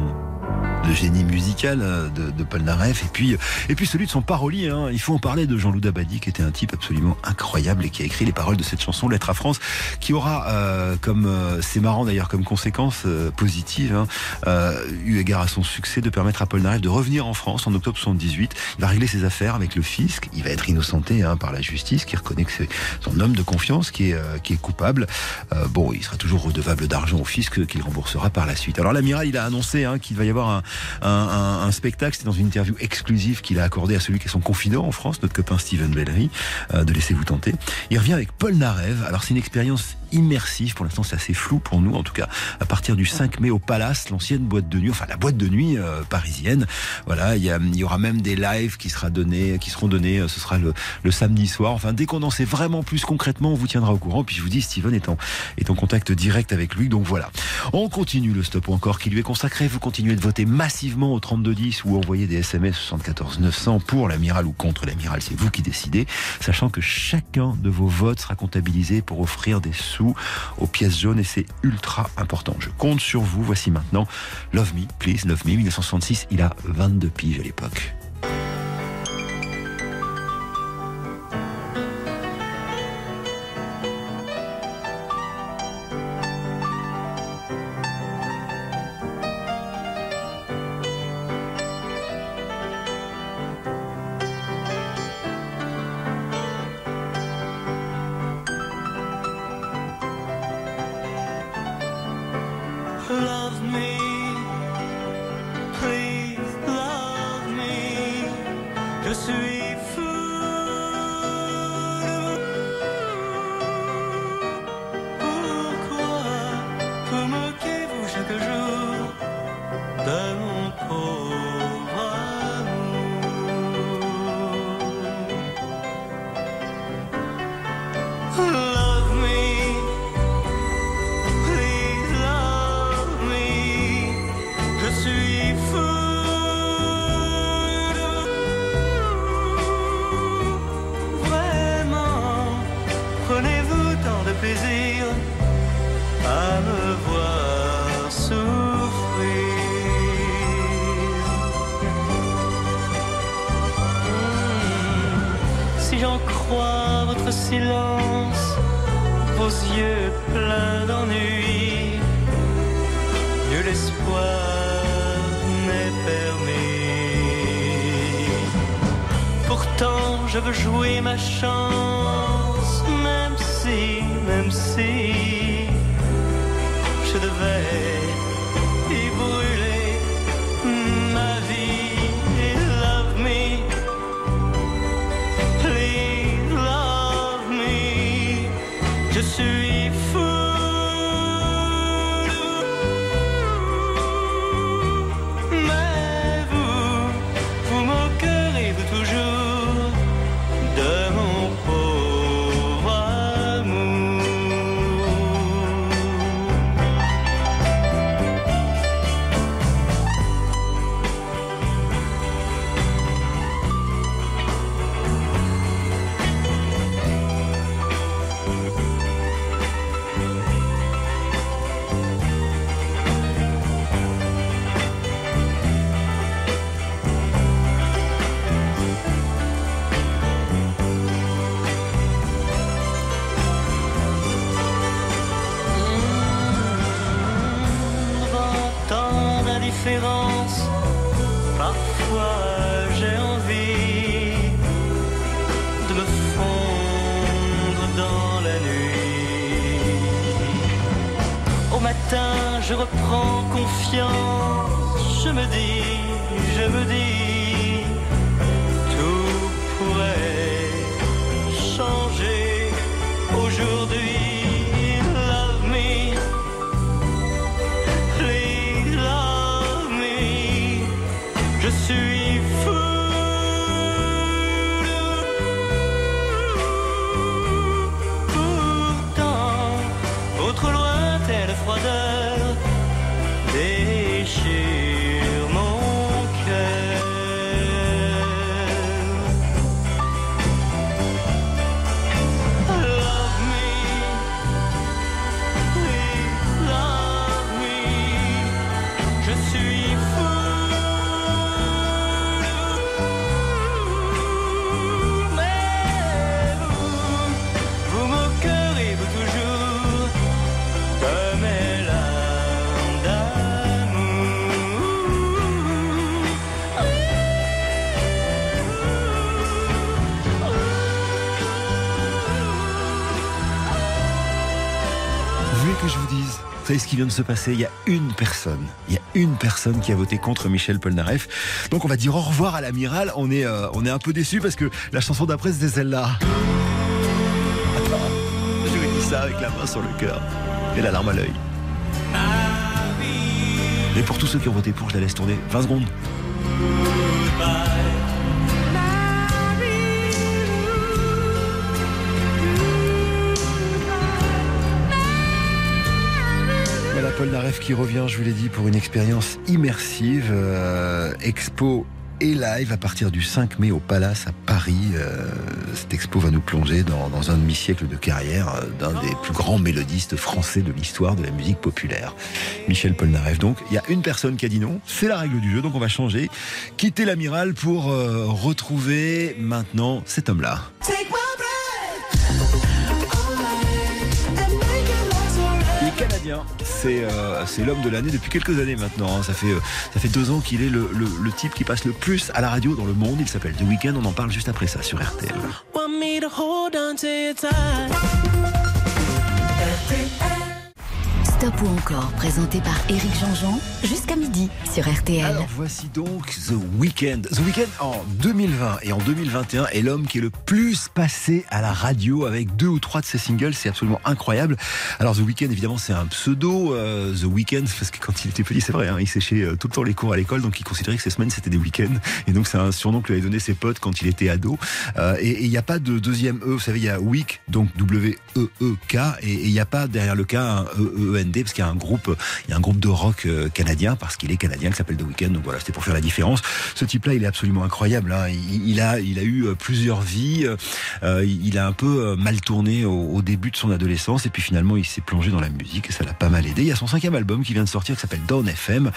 le génie musical euh, de, de Paul Naref et puis et puis celui de son parolier. Hein. Il faut en parler de Jean-Loup Dabadi qui était un type absolument incroyable et qui a écrit les paroles de cette chanson Lettre à France, qui aura euh, comme euh, c'est marrant d'ailleurs comme conséquence euh, positive hein, euh, eu égard à son succès de permettre à Paul Naref de revenir en France en octobre 78. Il va régler ses affaires avec le fisc. Il va être innocenté hein, par la justice qui reconnaît que c'est son homme de confiance qui est euh, qui est coupable. Euh, bon, il sera toujours redevable d'argent au fisc qu'il remboursera par la suite. Alors l'amiral, il a annoncé hein, qu'il va y avoir un, un, un, un spectacle. C'était dans une interview exclusive qu'il a accordée à celui qui est son confident en France, notre copain Steven Bellery, euh, de Laissez-vous tenter. Il revient avec Paul Narev. Alors c'est une expérience immersif. Pour l'instant, c'est assez flou pour nous, en tout cas, à partir du 5 mai au Palace, l'ancienne boîte de nuit, enfin la boîte de nuit euh, parisienne. Voilà, il y, y aura même des lives qui sera donné, qui seront donnés. euh, Ce sera le, le samedi soir. Enfin, dès qu'on en sait vraiment plus concrètement, on vous tiendra au courant. Puis je vous dis, Steven est en, est en contact direct avec lui. Donc voilà. On continue le stop encore qui lui est consacré. Vous continuez de voter massivement au 3210 ou envoyer des SMS 74 900 pour l'amiral ou contre l'amiral. C'est vous qui décidez, sachant que chacun de vos votes sera comptabilisé pour offrir des aux pièces jaunes et c'est ultra important. Je compte sur vous. Voici maintenant Love Me, Please Love Me, 1966. Il a 22 piges à l'époque. Je veux jouer ma chance, même si, même si je devais ce qui vient de se passer Il y a une personne, il y a une personne qui a voté contre Michel Polnareff. Donc on va dire au revoir à l'amiral. On est, euh, on est un peu déçu parce que la chanson d'après c'était celle-là. Je lui dis ça avec la main sur le cœur et la larme à l'œil. Et pour tous ceux qui ont voté pour, je la laisse tourner 20 secondes. Paul Naref qui revient, je vous l'ai dit, pour une expérience immersive, euh, expo et live à partir du 5 mai au Palace à Paris. Euh, cette expo va nous plonger dans, un demi-siècle de carrière euh, d'un des plus grands mélodistes français de l'histoire de la musique populaire. Michel Polnareff. Donc, il y a une personne qui a dit non. C'est la règle du jeu, donc on va changer. Quitter l'amiral pour retrouver maintenant cet homme-là. C'est euh, c'est l'homme de l'année depuis quelques années maintenant. hein. Ça fait euh, ça fait deux ans qu'il est le, le- le type qui passe le plus à la radio dans le monde. Il s'appelle The Weeknd. On en parle juste après ça sur RTL. Stop ou encore, présenté par Éric Jean-Jean, jusqu'à midi sur RTL. Alors voici donc The Weeknd. The Weeknd en 2020 et en 2021 est l'homme qui est le plus passé à la radio avec deux ou trois de ses singles. C'est absolument incroyable. Alors The Weeknd évidemment c'est un pseudo. euh, The Weeknd parce que quand il était petit c'est vrai, hein, il séchait euh, tout le temps les cours à l'école donc il considérait que ses semaines c'était des week-ends et donc c'est un surnom que lui avaient donné ses potes quand il était ado. Euh, et il n'y a pas de deuxième E. Vous savez il y a Week donc W E E K et il n'y a pas derrière le K un E Parce qu'il y a un groupe de rock euh, canadien parce qu'il est canadien qui s'appelle The Weeknd. Donc voilà, c'était pour faire la différence. Ce type-là, il est absolument incroyable. hein. Il, a, eu euh, plusieurs vies. Euh, il a un peu mal tourné au, début de son adolescence et puis finalement, il s'est plongé dans la musique et ça l'a pas mal aidé. Il y a son cinquième album qui vient de sortir qui s'appelle Down FM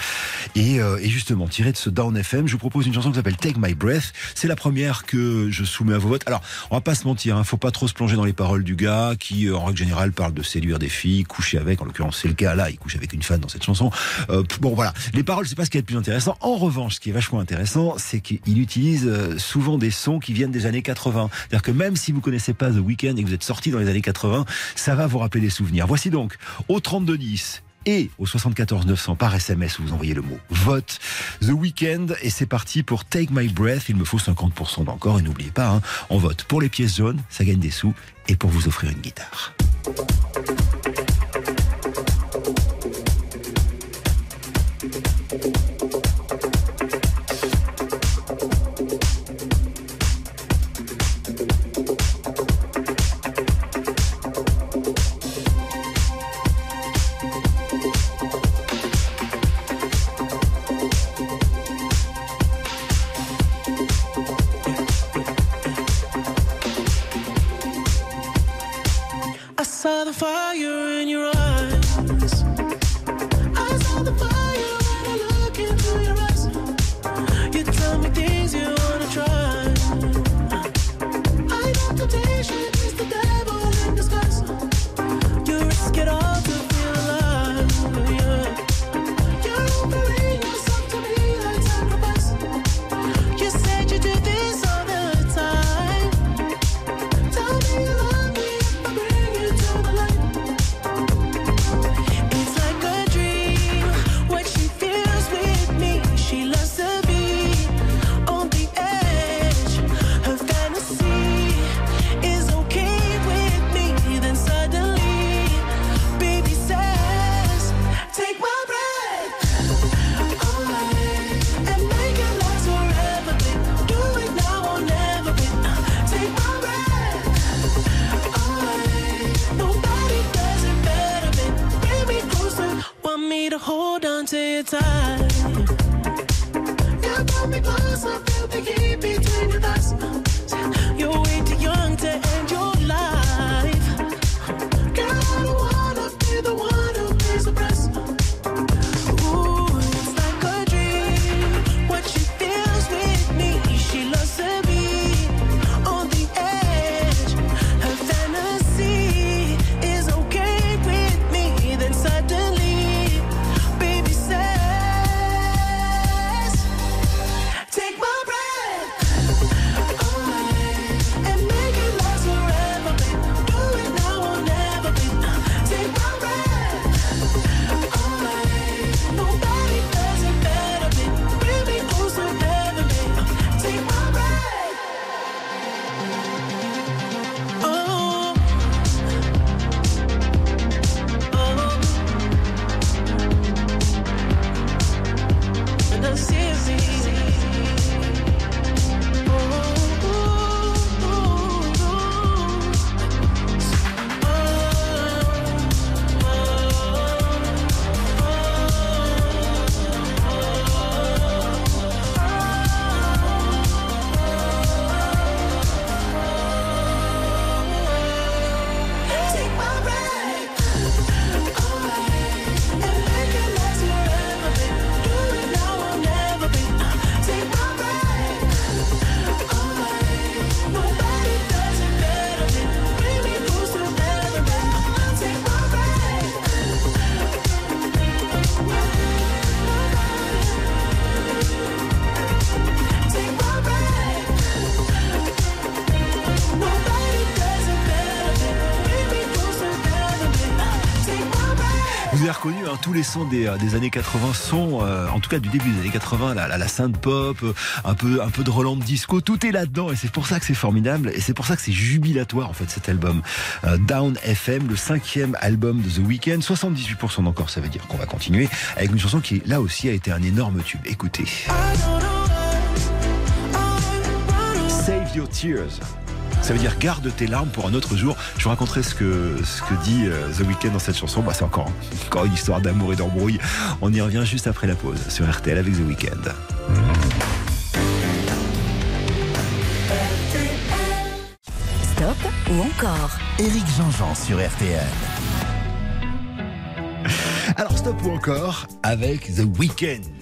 et, justement tiré de ce Down FM, je vous propose une chanson qui s'appelle Take My Breath. C'est la première que je soumets à vos votes. Alors, on va pas se mentir, hein, faut pas trop se plonger dans les paroles du gars qui, en règle générale, parle de séduire des filles, coucher avec. En l'occurrence, c'est le cas là. Il couche avec une fan dans cette chanson. Euh, bon, voilà. Les paroles, c'est pas ce qui est le plus intéressant. En revanche, ce qui est vachement intéressant, c'est qu'il utilise euh, souvent des sons qui viennent des années 80. C'est-à-dire que même si vous connaissez pas The Weeknd et que vous êtes sorti dans les années 80, ça va vous rappeler des souvenirs. Voici donc au 3210 et au 74 900 par SMS où vous envoyez le mot vote The Weeknd et c'est parti pour Take My Breath il me faut 50% d'encore et n'oubliez pas hein, on vote pour les pièces jaunes ça gagne des sous et pour vous offrir une guitare des, euh, des années 80 sont, euh, en tout cas du début des années 80, la, la, la synth pop, euh, un peu un peu de Roland disco, tout est là-dedans et c'est pour ça que c'est formidable et c'est pour ça que c'est jubilatoire en fait cet album euh, Down FM, le cinquième album de The Weeknd, 78% encore, ça veut dire qu'on va continuer avec une chanson qui là aussi a été un énorme tube. Écoutez. Save your tears. Ça veut dire garde tes larmes pour un autre jour. Je vous raconterai ce que, ce que dit euh, The Weeknd dans cette chanson. Bah, c'est encore, encore une histoire d'amour et d'embrouille. On y revient juste après la pause sur RTL avec The Weeknd. Stop ou encore Éric Jean-Jean sur RTL. Alors stop ou encore avec The Weeknd.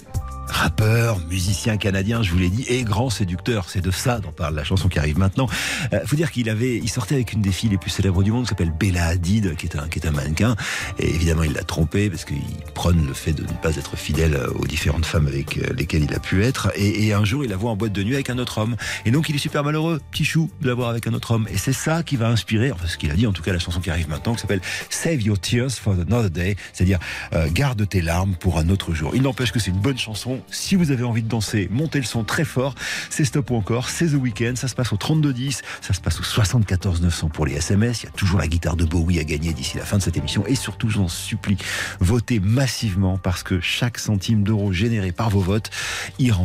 Rappeur, musicien canadien, je vous l'ai dit, et grand séducteur. C'est de ça dont parle la chanson qui arrive maintenant. Euh, faut dire qu'il avait, il sortait avec une des filles les plus célèbres du monde, qui s'appelle Bella Hadid, qui est un, qui est un mannequin. Et évidemment, il l'a trompée parce qu'il prône le fait de ne pas être fidèle aux différentes femmes avec euh, lesquelles il a pu être. Et, un jour, il la voit en boîte de nuit avec un autre homme. Et donc, il est super malheureux, petit chou, de la voir avec un autre homme. Et c'est ça qui va inspirer, enfin, ce qu'il a dit, en tout cas, la chanson qui arrive maintenant, qui s'appelle Save Your Tears for Another Day. C'est-à-dire, euh, garde tes larmes pour un autre jour. Il n'empêche que c'est une bonne chanson. Si vous avez envie de danser, montez le son très fort. C'est Stop ou encore, c'est The Weeknd. Ça se passe au 3210, ça se passe au 74 900 pour les SMS. Il y a toujours la guitare de Bowie à gagner d'ici la fin de cette émission. Et surtout, je vous en supplie, votez massivement parce que chaque centime d'euro généré par vos votes ira,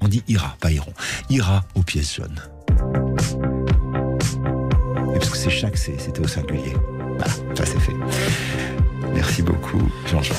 on dit ira, pas iront, ira aux pièces jaunes. Et parce c'est chaque, c'était au singulier. Voilà, ça c'est fait. Merci beaucoup, Jean-Jean.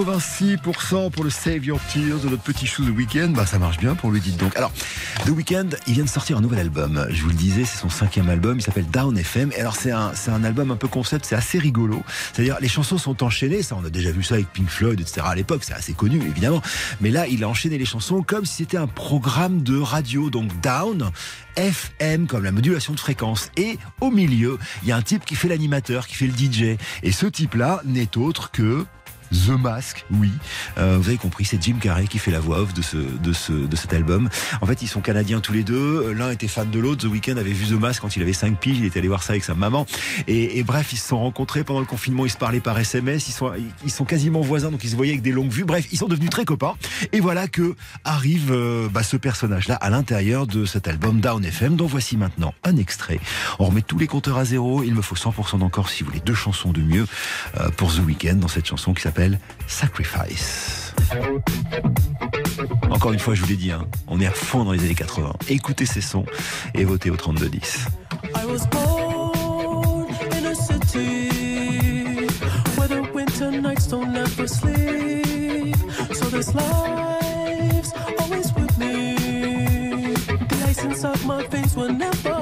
86% pour le Save Your Tears de notre petit chou The Weeknd. Bah, ça marche bien pour lui, dites donc. Alors, The Weeknd, il vient de sortir un nouvel album. Je vous le disais, c'est son cinquième album. Il s'appelle Down FM. Et alors, c'est un, c'est un album un peu concept. C'est assez rigolo. C'est-à-dire, les chansons sont enchaînées. Ça, on a déjà vu ça avec Pink Floyd, etc. à l'époque. C'est assez connu, évidemment. Mais là, il a enchaîné les chansons comme si c'était un programme de radio. Donc, Down, FM, comme la modulation de fréquence. Et au milieu, il y a un type qui fait l'animateur, qui fait le DJ. Et ce type-là n'est autre que The Mask, oui. Euh, vous avez compris, c'est Jim Carrey qui fait la voix off de, ce, de, ce, de cet album. En fait, ils sont canadiens tous les deux. L'un était fan de l'autre. The Weeknd avait vu The Mask quand il avait 5 piges. Il était allé voir ça avec sa maman. Et, et, bref, ils se sont rencontrés pendant le confinement. Ils se parlaient par SMS. Ils sont, ils sont quasiment voisins, donc ils se voyaient avec des longues vues. Bref, ils sont devenus très copains. Et voilà que arrive euh, bah, ce personnage-là à l'intérieur de cet album Down FM, dont voici maintenant un extrait. On remet tous les compteurs à zéro. Il me faut 100% d'encore si vous voulez deux chansons de mieux euh, pour The Weeknd dans cette chanson qui s'appelle Sacrifice. Encore une fois, je vous l'ai dit, hein, on est à fond dans les années 80. Écoutez ces sons et votez au 3210. I was born in a city where the winter nights don't ever sleep. So this life's always with me. The ice inside my veins will never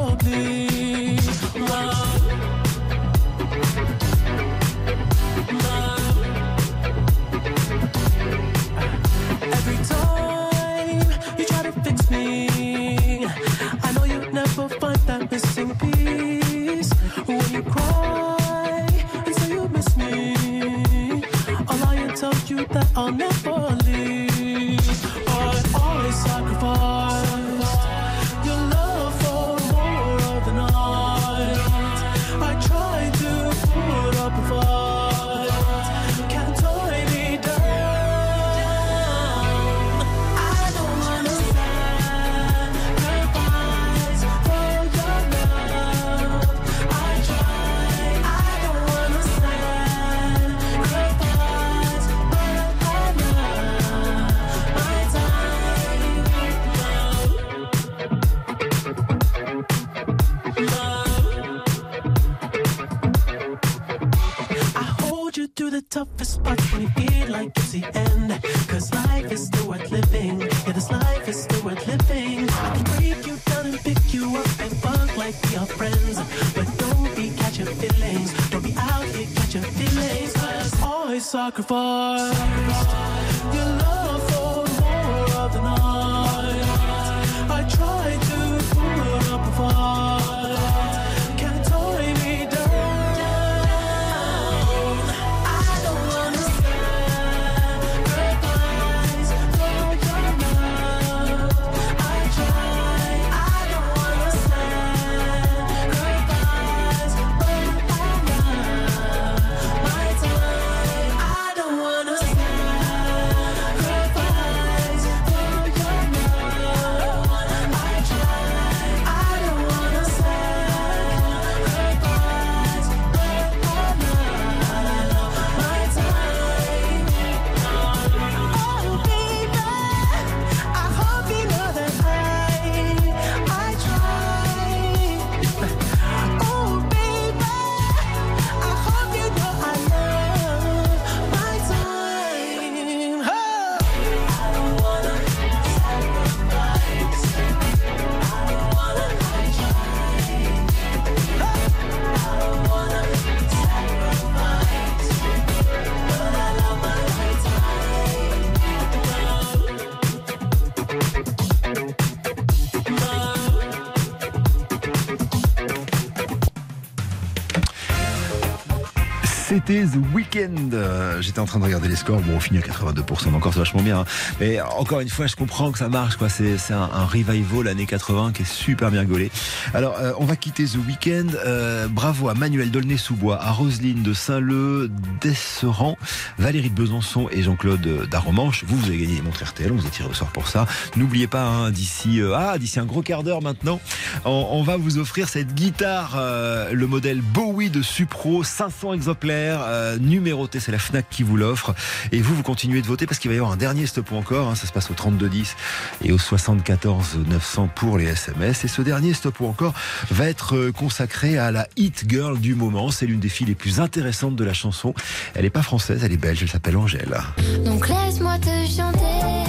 The Weeknd. Euh, J'étais en train de regarder les scores. Bon, on finit à 82%. Encore, c'est vachement bien. hein. Mais encore une fois, je comprends que ça marche. quoi. C'est un, un revival l'année 80 qui est super bien gaulé. Alors, euh, on va quitter The Weeknd. Euh, bravo à Manuel Dolnay-sous-Bois, à Roselyne de Saint-Leu, d'Esseran, Valérie de Besançon et Jean-Claude Darromanche. Vous, vous avez gagné les montres RTL. On vous a tiré au sort pour ça. N'oubliez pas, hein, d'ici euh, ah, d'ici un gros quart d'heure maintenant, on, on va vous offrir cette guitare, euh, le modèle Bowie de Supro, 500 exemplaires. Euh, numéroté, c'est la FNAC qui vous l'offre. Et vous, vous continuez de voter parce qu'il va y avoir un dernier stop ou encore. hein, ça se passe au 3210 et au 74 900 pour les SMS. Et ce dernier stop ou encore va être euh, consacré à la hit girl du moment. C'est l'une des filles les plus intéressantes de la chanson. Elle n'est pas française, elle est belge. Elle s'appelle Angèle. Donc laisse-moi te chanter, en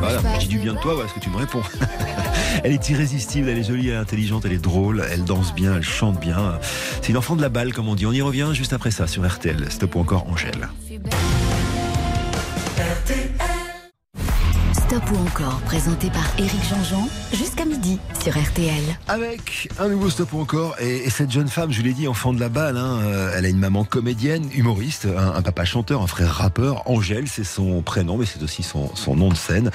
Voilà, j'ai du bien de toi, voilà ce que tu me réponds. [LAUGHS] Elle est irrésistible, elle est jolie, elle est intelligente, elle est drôle, elle danse bien, elle chante bien. C'est une enfant de la balle, comme on dit. On y revient juste après ça sur RTL. Stop ou encore Angèle. Stop ou encore, présenté par Éric Jean-Jean, jusqu'à midi sur RTL. Avec un nouveau stop ou encore. Et, et cette jeune femme, je l'ai dit, enfant de la balle, hein, euh, elle a une maman comédienne, humoriste, un, papa chanteur, un frère rappeur. Angèle, c'est son prénom, mais c'est aussi son, nom de scène.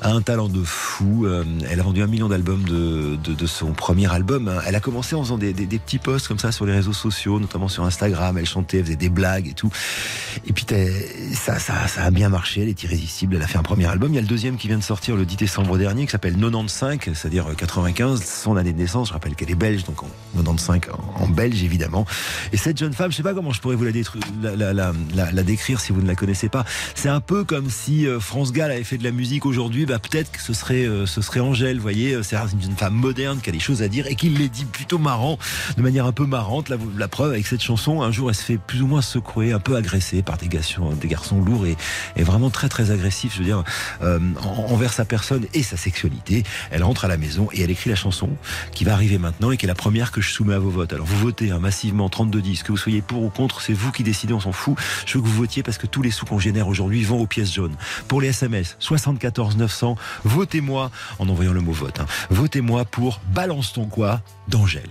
Un talent de fou. euh, elle a vendu un million d'albums de, son premier album. hein. Elle a commencé en faisant des, petits posts comme ça sur les réseaux sociaux, notamment sur Instagram. Elle chantait, elle faisait des blagues et tout. Et puis ça a bien marché. Elle est irrésistible. Elle a fait un premier album. Il y a le deuxième qui vient de sortir le 10 décembre dernier, qui s'appelle 95, c'est-à-dire 95, son année de naissance. Je rappelle qu'elle est belge, donc en 95 en, belge évidemment. Et cette jeune femme, je sais pas comment je pourrais vous la, la, la, décrire si vous ne la connaissez pas. C'est un peu comme si euh, France Gall avait fait de la musique aujourd'hui. Bah peut-être que ce serait, euh, ce serait Angèle. Vous voyez, c'est une jeune femme moderne qui a des choses à dire et qui les dit plutôt marrant, de manière un peu marrante. La, la preuve avec cette chanson, un jour, elle se fait plus ou moins secouer, un peu agressée par des garçons, des garçons lourds et, et vraiment très très agressifs. Je veux dire, euh, envers sa personne et sa sexualité. Elle rentre à la maison et elle écrit la chanson qui va arriver maintenant et qui est la première que je soumets à vos votes. Alors vous votez hein, massivement 32-10, que vous soyez pour ou contre, c'est vous qui décidez, on s'en fout. Je veux que vous votiez parce que tous les sous qu'on génère aujourd'hui vont aux pièces jaunes. Pour les SMS, 74 900, votez-moi en envoyant le mot vote. hein. Votez-moi pour Balance ton quoi d'Angèle.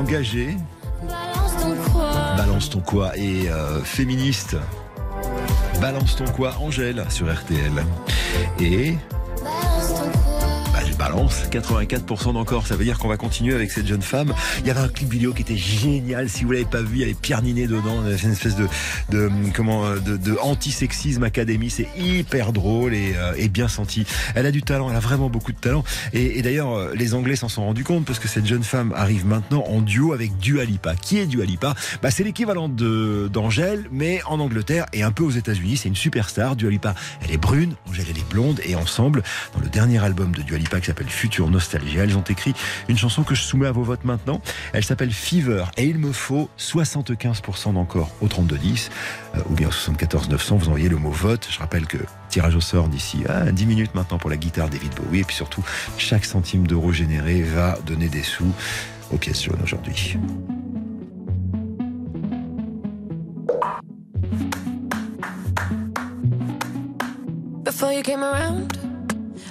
engagée, Balance ton quoi. Balance ton quoi et euh, féministe. Balance ton quoi Angèle sur RTL. Et Balance ton quoi. bah, je balance balance 84% d'encore. Ça veut dire qu'on va continuer avec cette jeune femme. Il y avait un clip vidéo qui était génial. Si vous l'avez pas vu, il y avait Pierre Ninet dedans. C'est une espèce de, de comment, de, de anti-sexisme académie. C'est hyper drôle et, euh, et, bien senti. Elle a du talent. Elle a vraiment beaucoup de talent. Et, d'ailleurs, euh, les Anglais s'en sont rendus compte parce que cette jeune femme arrive maintenant en duo avec Dua Lipa. Qui est Dua Lipa? Bah, C'est l'équivalent d'Angèle, mais en Angleterre et un peu aux États-Unis. C'est une superstar. Dua Lipa, elle est brune. Angèle, elle est blonde. Et ensemble, dans le dernier album de Dua Lipa qui s'appelle Future Nostalgie, elles ont écrit une chanson que je soumets à vos votes maintenant. Elle s'appelle Fever et il me faut 75% d'encore au 3210 euh, ou bien au 74 900. Vous envoyez le mot vote. Je rappelle que tirage au sort d'ici à 10 minutes maintenant pour la guitare David Bowie. Et puis surtout, chaque centime d'euro généré va donner des sous aux pièces jaunes aujourd'hui. Before you came around,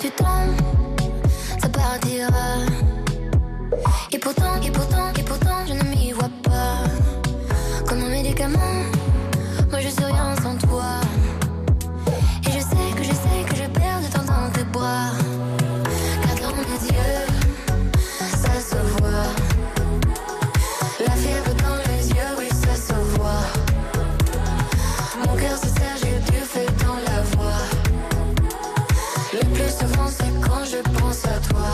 Du temps, ça partira. Et pourtant, et pourtant, et pourtant, je ne m'y vois pas. Comme un médicament, moi je suis rien c'est quand je pense à toi.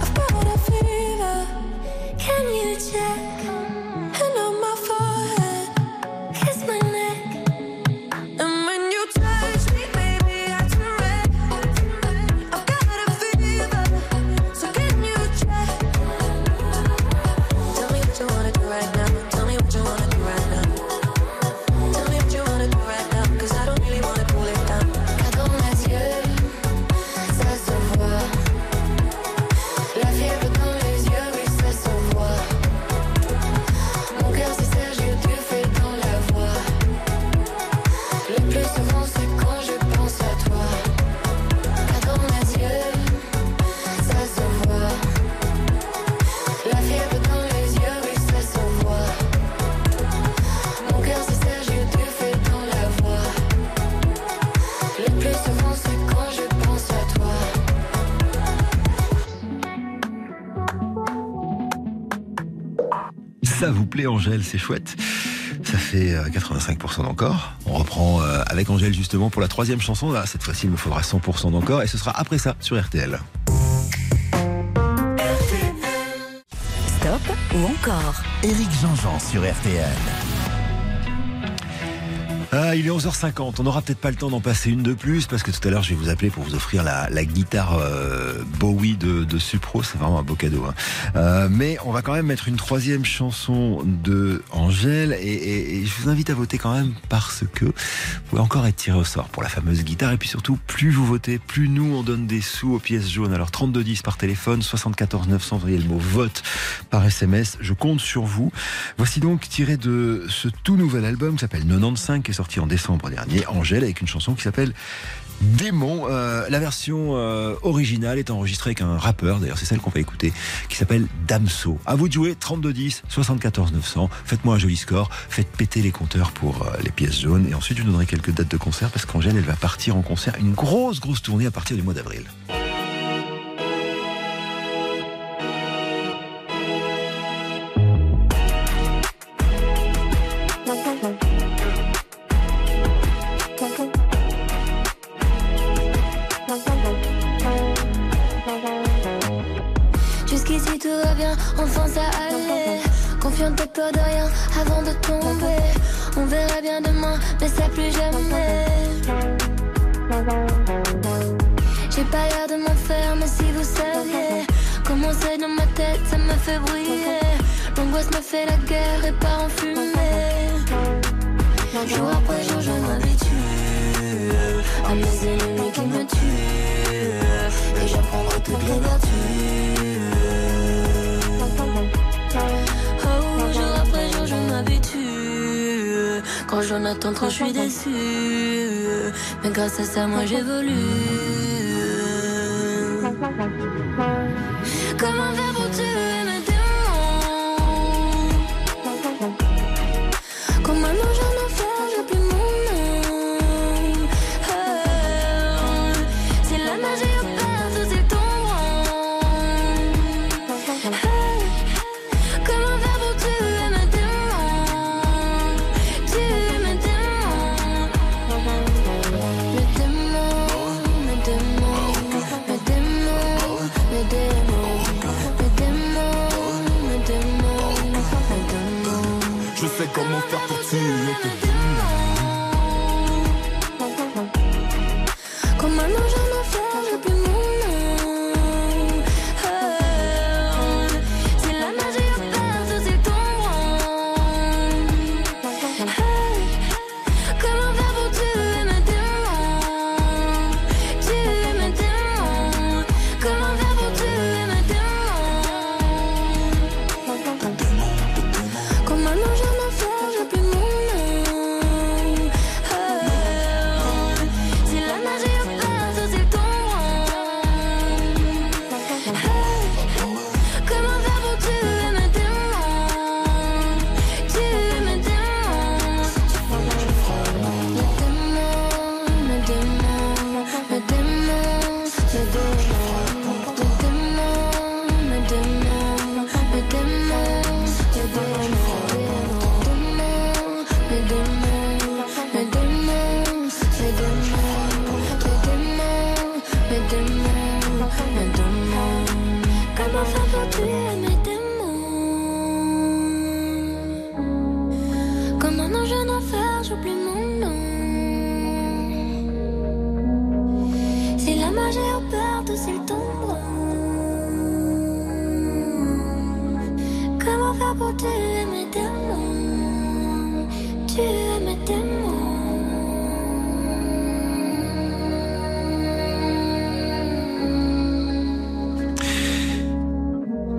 I've got a fever, can you check? Angèle, c'est chouette. Ça fait euh, 85% d'encore. On reprend euh, avec Angèle justement pour la troisième chanson. Là, cette fois-ci, il me faudra 100% d'encore et ce sera après ça sur RTL. Stop ou encore? Éric Jean-Jean sur RTL. Il est 11h50. On n'aura peut-être pas le temps d'en passer une de plus parce que tout à l'heure, je vais vous appeler pour vous offrir la, guitare euh, Bowie de, Supro. C'est vraiment un beau cadeau. hein. Euh, mais on va quand même mettre une troisième chanson de Angèle et, je vous invite à voter quand même parce que encore être tiré au sort pour la fameuse guitare. Et puis surtout, plus vous votez, plus nous on donne des sous aux pièces jaunes. Alors 3210 par téléphone, 74 900, voyez le mot vote par SMS. Je compte sur vous. Voici donc tiré de ce tout nouvel album qui s'appelle 95, qui est sorti en décembre dernier, Angèle, avec une chanson qui s'appelle Démon. Euh, la version euh, originale est enregistrée avec un rappeur, d'ailleurs c'est celle qu'on va écouter, qui s'appelle Damso. À vous de jouer, 3210, 74 900. Faites-moi un joli score, faites péter les compteurs pour euh, les pièces jaunes. Et ensuite, je vous donnerai quelques dates de concert parce qu'Angèle, elle va partir en concert, une grosse, grosse tournée à partir du mois d'avril. Mais ça plus jamais. J'ai pas l'air de m'en faire, mais si vous saviez comment c'est dans ma tête, ça me fait briller. L'angoisse me fait la guerre et part en fumée. Jour après jour, je m'habitue à mes ennemis qui me tuent. Et j'apprendrai toutes les vertus. Quand j'en attends trop, je suis déçue. Mais grâce à ça, moi j'évolue. Comment faire pour comment faire pour tuer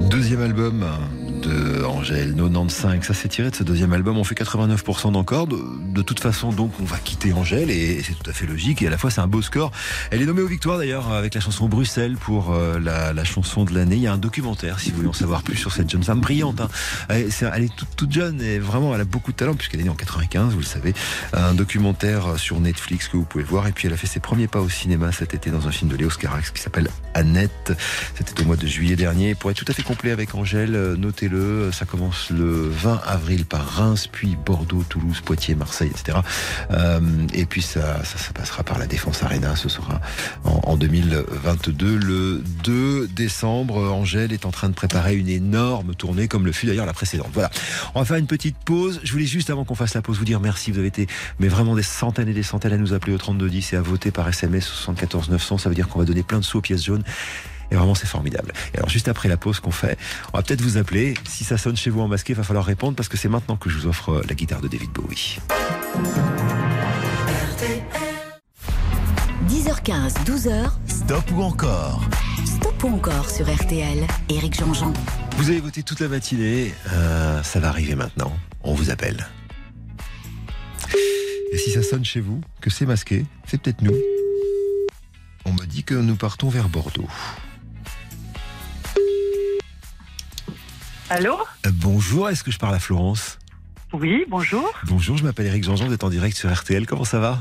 Deuxième album Angèle, 95. Ça c'est tiré de ce deuxième album. On fait 89% d'encore. De, toute façon, donc, on va quitter Angèle et c'est tout à fait logique. Et à la fois, c'est un beau score. Elle est nommée aux victoires d'ailleurs avec la chanson Bruxelles pour euh, la, chanson de l'année. Il y a un documentaire, si vous voulez en savoir plus sur cette jeune femme brillante. hein. Elle, est toute, jeune et vraiment, elle a beaucoup de talent puisqu'elle est née en 95, vous le savez. Un documentaire sur Netflix que vous pouvez voir. Et puis, elle a fait ses premiers pas au cinéma cet été dans un film de Léo Scarax qui s'appelle Annette. C'était au mois de juillet dernier. Pour être tout à fait complet avec Angèle, euh, notez-le, ça commence le 20 avril par Reims, puis Bordeaux, Toulouse, Poitiers, Marseille, etc. Euh, et puis ça, ça, passera par la Défense Arena, ce sera en, en 2022. Le 2 décembre, Angèle est en train de préparer une énorme tournée, comme le fut d'ailleurs la précédente. Voilà, on va faire une petite pause. Je voulais juste, avant qu'on fasse la pause, vous dire merci. Vous avez été mais vraiment des centaines et des centaines à nous appeler au 3210 et à voter par SMS au 74 900. Ça veut dire qu'on va donner plein de sous aux pièces jaunes. Et vraiment, c'est formidable. Et alors, juste après la pause qu'on fait, on va peut-être vous appeler. Si ça sonne chez vous en masqué, il va falloir répondre parce que c'est maintenant que je vous offre la guitare de David Bowie. 10h15, 12h, Stop ou encore? Stop ou encore sur RTL. Éric Jean-Jean. Vous avez voté toute la matinée. Euh, ça va arriver maintenant. On vous appelle. Et si ça sonne chez vous, que c'est masqué, c'est peut-être nous. On me dit que nous partons vers Bordeaux. Allô Euh, bonjour, est-ce que je parle à Florence Oui, bonjour. Bonjour, je m'appelle Eric Jean-Jean, vous êtes en direct sur RTL. Comment ça va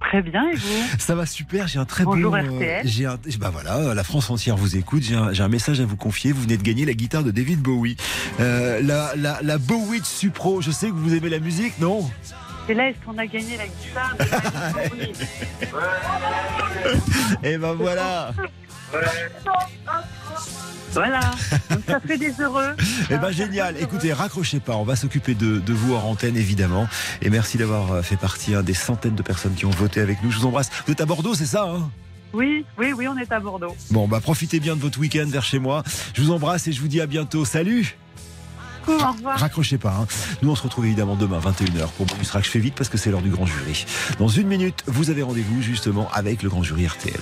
Très bien, et vous Ça va super, j'ai un très Bonjour, bon... RTL. j'ai un, bah voilà, la France entière vous écoute, j'ai un, j'ai un message à vous confier, vous venez de gagner la guitare de David Bowie. Euh, la, la, la Bowie Supro, je sais que vous aimez la musique, non Et là, est-ce qu'on a gagné la guitare Oui. [LAUGHS] Et ben voilà [LAUGHS] Voilà, donc ça fait des heureux. [LAUGHS] Eh ben génial. Écoutez, raccrochez pas. On va s'occuper de, de vous en antenne évidemment. Et merci d'avoir euh, fait partie hein, des centaines de personnes qui ont voté avec nous. Je vous embrasse. Vous êtes à Bordeaux, c'est ça hein? Oui, oui, oui, on est à Bordeaux. Bon, bah profitez bien de votre week-end vers chez moi. Je vous embrasse et je vous dis à bientôt. Salut. Au revoir. Raccrochez pas. hein. Nous, on se retrouve évidemment demain, 21h, pour Bonus Track. Je fais vite parce que c'est l'heure du grand jury. Dans une minute, vous avez rendez-vous justement avec le grand jury RTL.